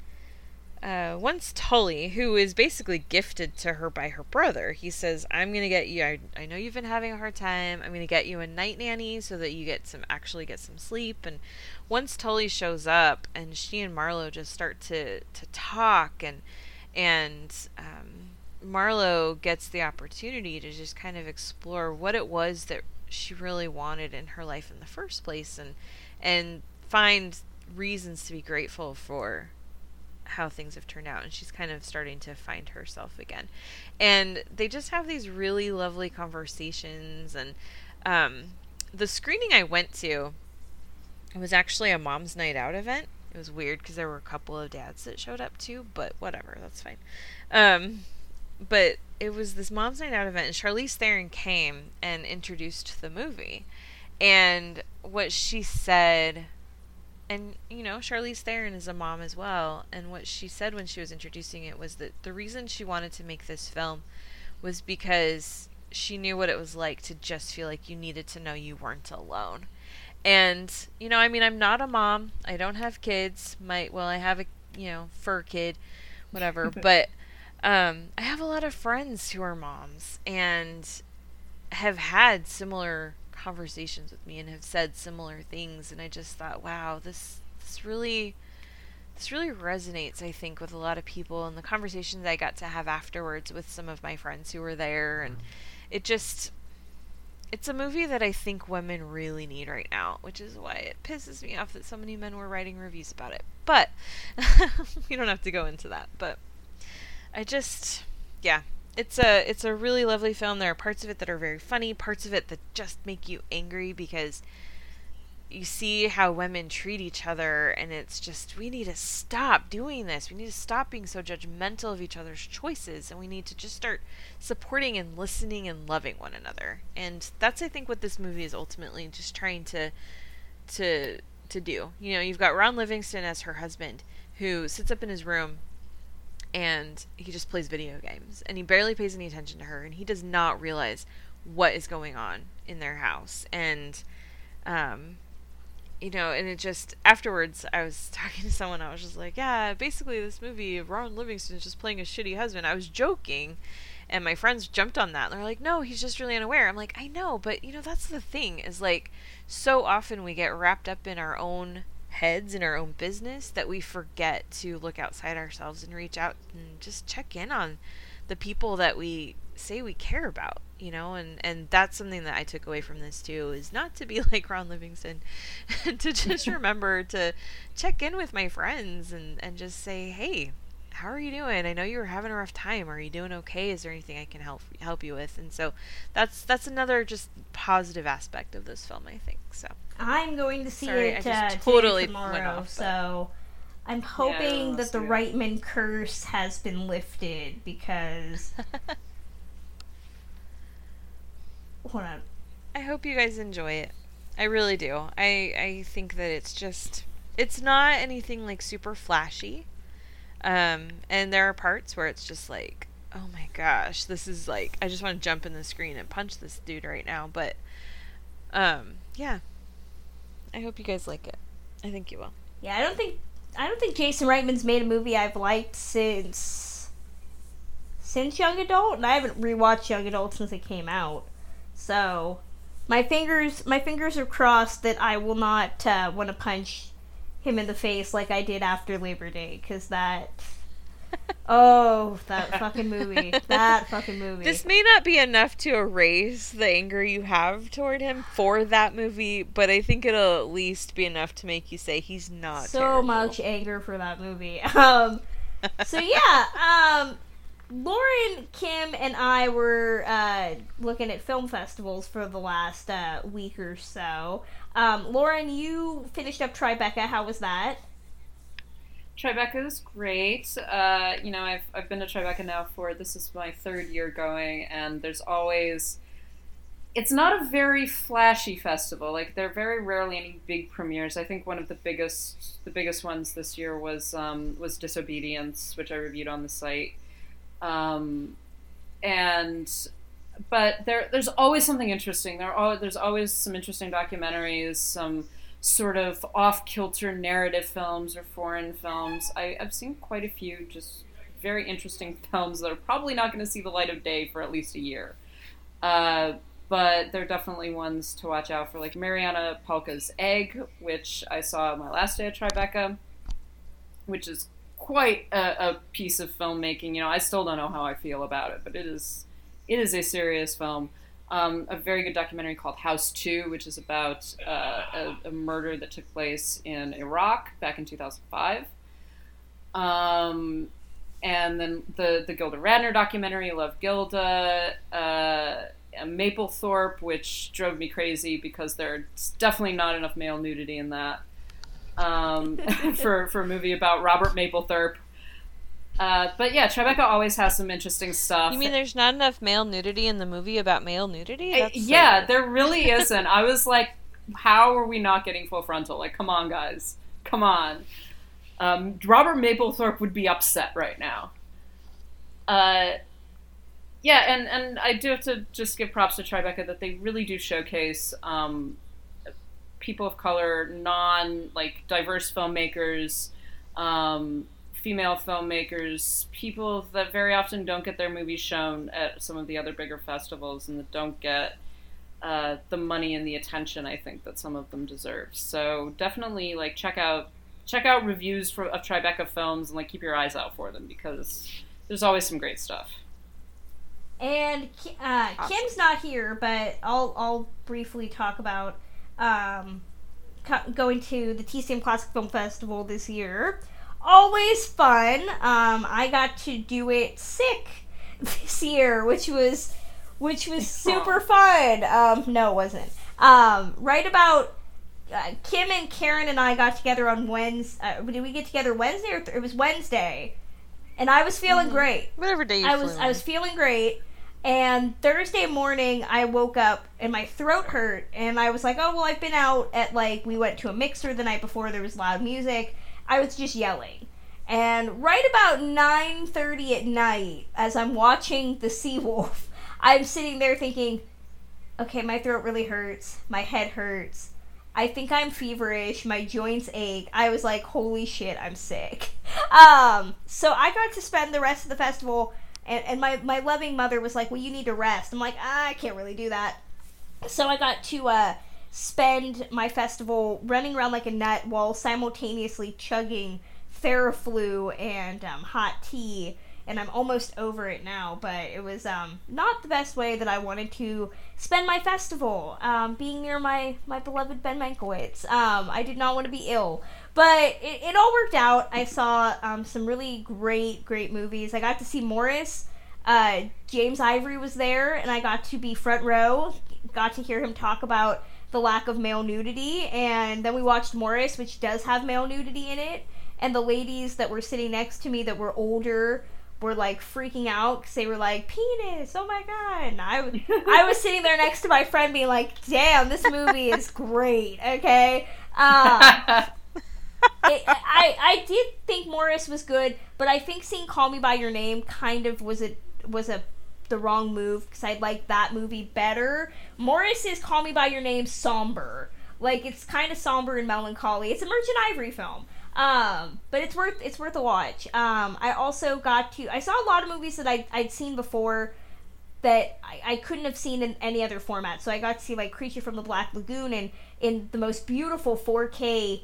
uh, once Tully, who is basically gifted to her by her brother, he says, "I'm gonna get you. I, I know you've been having a hard time. I'm gonna get you a night nanny so that you get some actually get some sleep." And once Tully shows up, and she and Marlo just start to to talk, and and um, Marlo gets the opportunity to just kind of explore what it was that she really wanted in her life in the first place, and and find reasons to be grateful for how things have turned out and she's kind of starting to find herself again. And they just have these really lovely conversations and um, the screening i went to it was actually a mom's night out event. It was weird because there were a couple of dads that showed up too but whatever that's fine. Um, but it was this mom's night out event and charlize theron came and introduced the movie. And what she said and you know Charlize Theron is a mom as well and what she said when she was introducing it was that the reason she wanted to make this film was because she knew what it was like to just feel like you needed to know you weren't alone. And you know, I mean, I'm not a mom. I don't have kids. My well, I have a, you know, fur kid, whatever, (laughs) but um I have a lot of friends who are moms and have had similar conversations with me and have said similar things and I just thought, wow, this this really this really resonates, I think, with a lot of people and the conversations I got to have afterwards with some of my friends who were there and mm-hmm. it just it's a movie that I think women really need right now, which is why it pisses me off that so many men were writing reviews about it. But (laughs) we don't have to go into that. But I just yeah, it's a it's a really lovely film. There are parts of it that are very funny, parts of it that just make you angry because you see how women treat each other and it's just we need to stop doing this. We need to stop being so judgmental of each other's choices and we need to just start supporting and listening and loving one another. And that's I think what this movie is ultimately just trying to to to do. You know, you've got Ron Livingston as her husband who sits up in his room and he just plays video games and he barely pays any attention to her and he does not realize what is going on in their house. And um you know and it just afterwards i was (laughs) talking to someone i was just like yeah basically this movie ron livingston is just playing a shitty husband. I was joking and my friends jumped on that and they're like no he's just really unaware. I'm like i know but you know that's the thing is like so often we get wrapped up in our own heads in our own business that we forget to look outside ourselves and reach out and just check in on the people that we say we care about you know and and that's something that i took away from this too is not to be (laughs) like ron livingston and (laughs) to just (laughs) remember to check in with my friends and and just say hey how are you doing i know you were having a rough time are you doing okay is there anything i can help help you with and so that's that's another just positive aspect of this film i think so I'm going to see Sorry, it uh, totally tomorrow, went off, so I'm hoping let's that the. Reitman curse has been lifted because. (laughs) Hold on. I hope you guys enjoy it. I really do. I I think that it's just it's not anything like super flashy. Um and there are parts where it's just like, oh my gosh, this is like I just want to jump in the screen and punch this dude right now, but um yeah. I hope you guys like it. I think you will. Yeah, I don't think I don't think Jason Reitman's made a movie I've liked since since Young Adult, and I haven't rewatched Young Adult since it came out. So my fingers my fingers are crossed that I will not uh, want to punch him in the face like I did after Labor Day, because that. (laughs) oh, that fucking movie! That fucking movie. This may not be enough to erase the anger you have toward him for that movie, but I think it'll at least be enough to make you say he's not so terrible. much anger for that movie. (laughs) Um, so yeah, um, Lauren, Kim, and I were uh, looking at film festivals for the last uh, week or so. Um, Lauren, you finished up Tribeca. How was that? Tribeca is great. Uh, you know, I've, I've been to Tribeca now for this is my third year going, and there's always. It's not a very flashy festival. Like there are very rarely any big premieres. I think one of the biggest the biggest ones this year was um, was Disobedience, which I reviewed on the site. Um, and but there there's always something interesting. There are there's always some interesting documentaries, some sort of off kilter narrative films or foreign films. I, I've seen quite a few just very interesting (laughs) films that are probably not going to see the light of day for at least a year. Uh, but they're definitely ones to watch out for, like Marianna Palka's Egg, which I saw my last day at Tribeca, which is quite a, a piece of filmmaking. You know, I still don't know how I feel about it, but it is it is a serious film. Um, a very good documentary called House Two, which is about uh, a, a murder that took place in Iraq back in 2005. Um, and then the the Gilda Radner documentary, Love Gilda, uh, Mapplethorpe, which drove me crazy because there's definitely not enough male nudity in that um, (laughs) for for a movie about Robert Mapplethorpe. Uh, but yeah, Tribeca always has some interesting stuff. You mean there's not enough male nudity in the movie about male nudity? Uh, That's so yeah, weird. there really (laughs) isn't. I was like, how are we not getting full frontal? Like, come on, guys, come on. Um, Robert Mapplethorpe would be upset right now. Uh, yeah, and and I do have to just give props to Tribeca that they really do showcase um, people of color, non like diverse filmmakers. Um, female filmmakers, people that very often don't get their movies shown at some of the other bigger festivals and that don't get uh, the money and the attention I think that some of them deserve. So definitely like check out check out reviews for, of Tribeca films and like keep your eyes out for them because there's always some great stuff. And uh, Kim's not here, but I'll I'll briefly talk about um, co- going to the TCM Classic Film Festival this year. Always fun. Um, I got to do it sick this year, which was which was (laughs) super fun. Um, no, it wasn't. Um, right about uh, Kim and Karen and I got together on Wednesday. Uh, did we get together Wednesday or th- it was Wednesday? And I was feeling great. Whatever day you I was. I was feeling great. And Thursday morning, I woke up and my throat hurt, and I was like, "Oh well, I've been out at like we went to a mixer the night before. There was loud music. I was just yelling." And right about nine thirty at night, as I'm watching the Seawolf, (laughs) I'm sitting there thinking, "Okay, my throat really hurts. My head hurts. I think I'm feverish. My joints ache." I was like, "Holy shit, I'm sick." (laughs) Um, so I got to spend the rest of the festival and, and my, my loving mother was like, Well, you need to rest. I'm like, ah, I can't really do that. So I got to uh, spend my festival running around like a nut while simultaneously chugging Theraflu and um, hot tea. And I'm almost over it now, but it was um, not the best way that I wanted to spend my festival, um, being near my, my beloved Ben Mankiewicz. Um, I did not want to be ill. But it, it all worked out. I saw um, some really great, great movies. I got to see Morris. Uh, James Ivory was there, and I got to be front row. Got to hear him talk about the lack of male nudity. And then we watched Morris, which does have male nudity in it. and the ladies that were sitting next to me that were older were like freaking out because they were like penis oh my god and I, (laughs) I was sitting there next to my friend being like damn this movie is (laughs) great okay um, (laughs) it, I, I did think morris was good but i think seeing call me by your name kind of was a was a the wrong move because i like that movie better morris is call me by your name somber like it's kind of somber and melancholy it's a merchant ivory film um, but it's worth it's worth a watch. Um, I also got to I saw a lot of movies that I I'd seen before that I, I couldn't have seen in any other format. So I got to see like Creature from the Black Lagoon and in the most beautiful 4K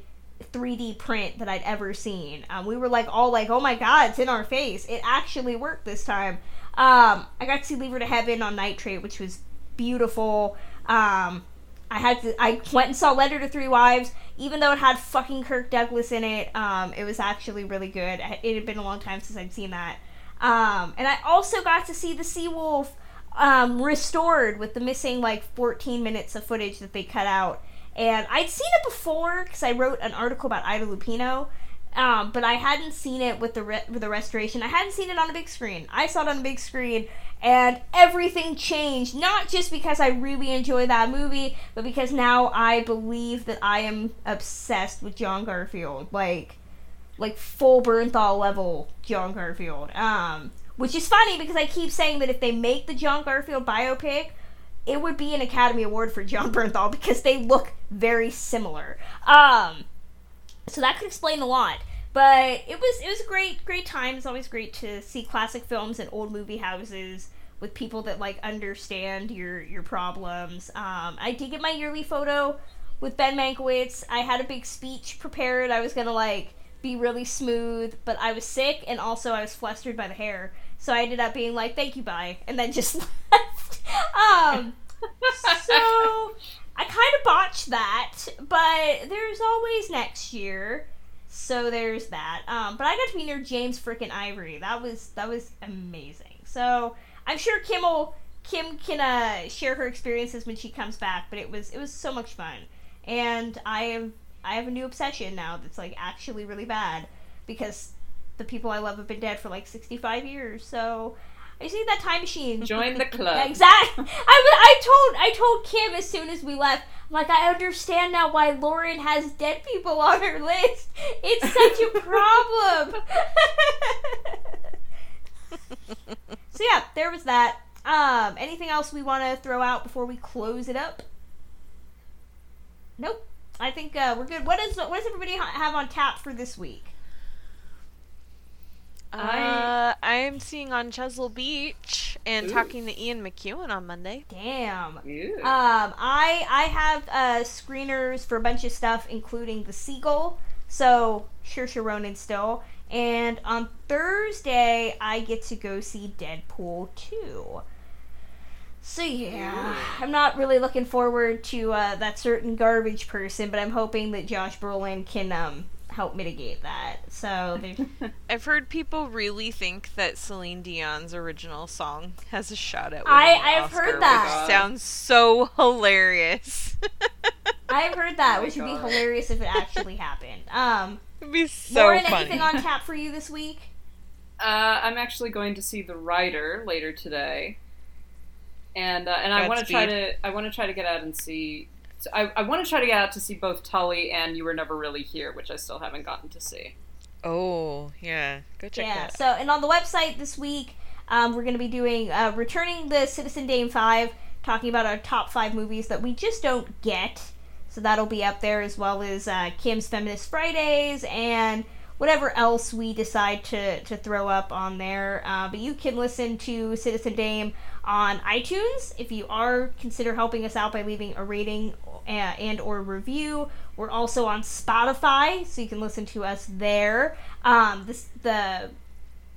3D print that I'd ever seen. Um, we were like all like, oh my god, it's in our face. It actually worked this time. Um, I got to see Leave Her to Heaven on Nitrate, which was beautiful. Um, I had to. I went and saw Letter to Three Wives, even though it had fucking Kirk Douglas in it. Um, it was actually really good. It had been a long time since I'd seen that. Um, and I also got to see the Seawolf um, restored with the missing like 14 minutes of footage that they cut out. And I'd seen it before because I wrote an article about Ida Lupino, um, but I hadn't seen it with the re- with the restoration. I hadn't seen it on a big screen. I saw it on a big screen, and everything changed. Not just because I really enjoy that movie, but because now I believe that I am obsessed with John Garfield, like like full Bernthal level John Garfield. Um, which is funny because I keep saying that if they make the John Garfield biopic, it would be an Academy Award for Jon (laughs) Bernthal because they look very similar. Um, so that could explain a lot. But it was it was a great great time. It's always great to see classic films in old movie houses with people that like understand your your problems. Um, I did get my yearly photo with Ben Mankiewicz. I had a big speech prepared. I was gonna like be really smooth, but I was sick and also I was flustered by the hair. So I ended up being like, "Thank you, bye," and then just (laughs) left. Um, so I kind of botched that, but there's always next year. So there's that. Um, but I got to be near James frickin' Ivory. That was that was amazing. So I'm sure Kim will Kim can uh, share her experiences when she comes back. But it was it was so much fun, and I have I have a new obsession now that's like actually really bad because the people I love have been dead for like 65 years. So I just need that time machine. Join the (laughs) club. Exactly. I, I told I told Kim as soon as we left. Like I understand now why Lauren has dead people on her list. It's such a problem. (laughs) so yeah, there was that. Um, anything else we want to throw out before we close it up? Nope. I think uh, we're good. What is what does everybody ha- have on tap for this week? Uh, I'm seeing on Chesil Beach and Ooh. talking to Ian McEwan on Monday. Damn. Ew. Um, I I have uh, screeners for a bunch of stuff, including the Seagull. So Saoirse Ronan still. And on Thursday, I get to go see Deadpool two. So yeah, I'm not really looking forward to uh, that certain garbage person, but I'm hoping that Josh Brolin can um, help mitigate that. So (laughs) I've heard people really think that Celine Dion's original song has a shot at winning I I've Oscar, heard that. Which sounds so hilarious. (laughs) I've heard that, Oh which would be hilarious if it actually happened. Um, It'd be so Lauren, funny. anything on tap for you this week? Uh, I'm actually going to see The Rider later today, and uh, and I want to try to I want to try to get out and see. So I, I want to try to get out to see both Tully and You Were Never Really Here, which I still haven't gotten to see. oh yeah, go check yeah. that. So, and on the website this week, um, we're going to be doing uh, returning the Citizen Dame Five, talking about our top five movies that we just don't get. So that'll be up there as well as uh, Kim's Feminist Fridays and whatever else we decide to, to throw up on there. Uh, but you can listen to Citizen Dame on iTunes. If you are, consider helping us out by leaving a rating uh, and or review. We're also on Spotify, so you can listen to us there. Um, this the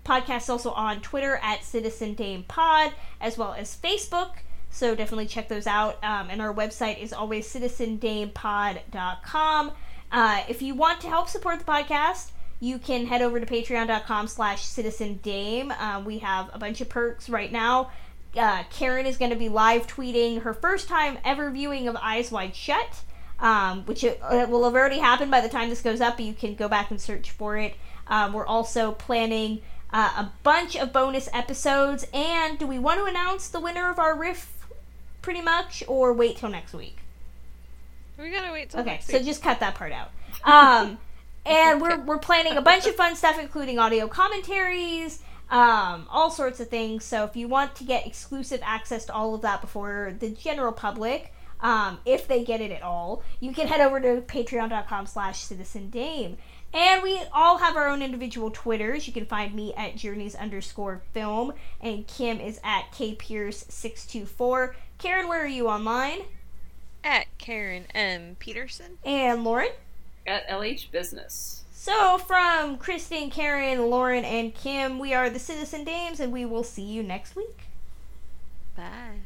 podcast is also on Twitter at Citizen Dame Pod, as well as Facebook. So definitely check those out. Um, and our website is always citizendamepod.com. Uh, if you want to help support the podcast, you can head over to patreon.com slash citizen dame. Uh, we have a bunch of perks right now. Uh, Karen is going to be live tweeting her first time ever viewing of Eyes Wide Shut. um, which it, it will have already happened by the time this goes up, but you can go back and search for it. Um, we're also planning uh, a bunch of bonus episodes. And do we want to announce the winner of our riff pretty much, or wait till next week? We gotta wait till next week. Okay, so week. just cut that part out. Um, (laughs) and we're we're planning a bunch of fun stuff, including audio commentaries, um, all sorts of things. So if you want to get exclusive access to all of that before the general public, um, if they get it at all, you can head over to patreon.com slash citizen dame. And we all have our own individual Twitters. You can find me at journeys underscore film, and Kim is at kpierce624. Karen, where are you online? At Karen M. Peterson. And Lauren? At LH Business. So, from Kristen, Karen, Lauren, and Kim, we are the Citizen Dames, and we will see you next week. Bye.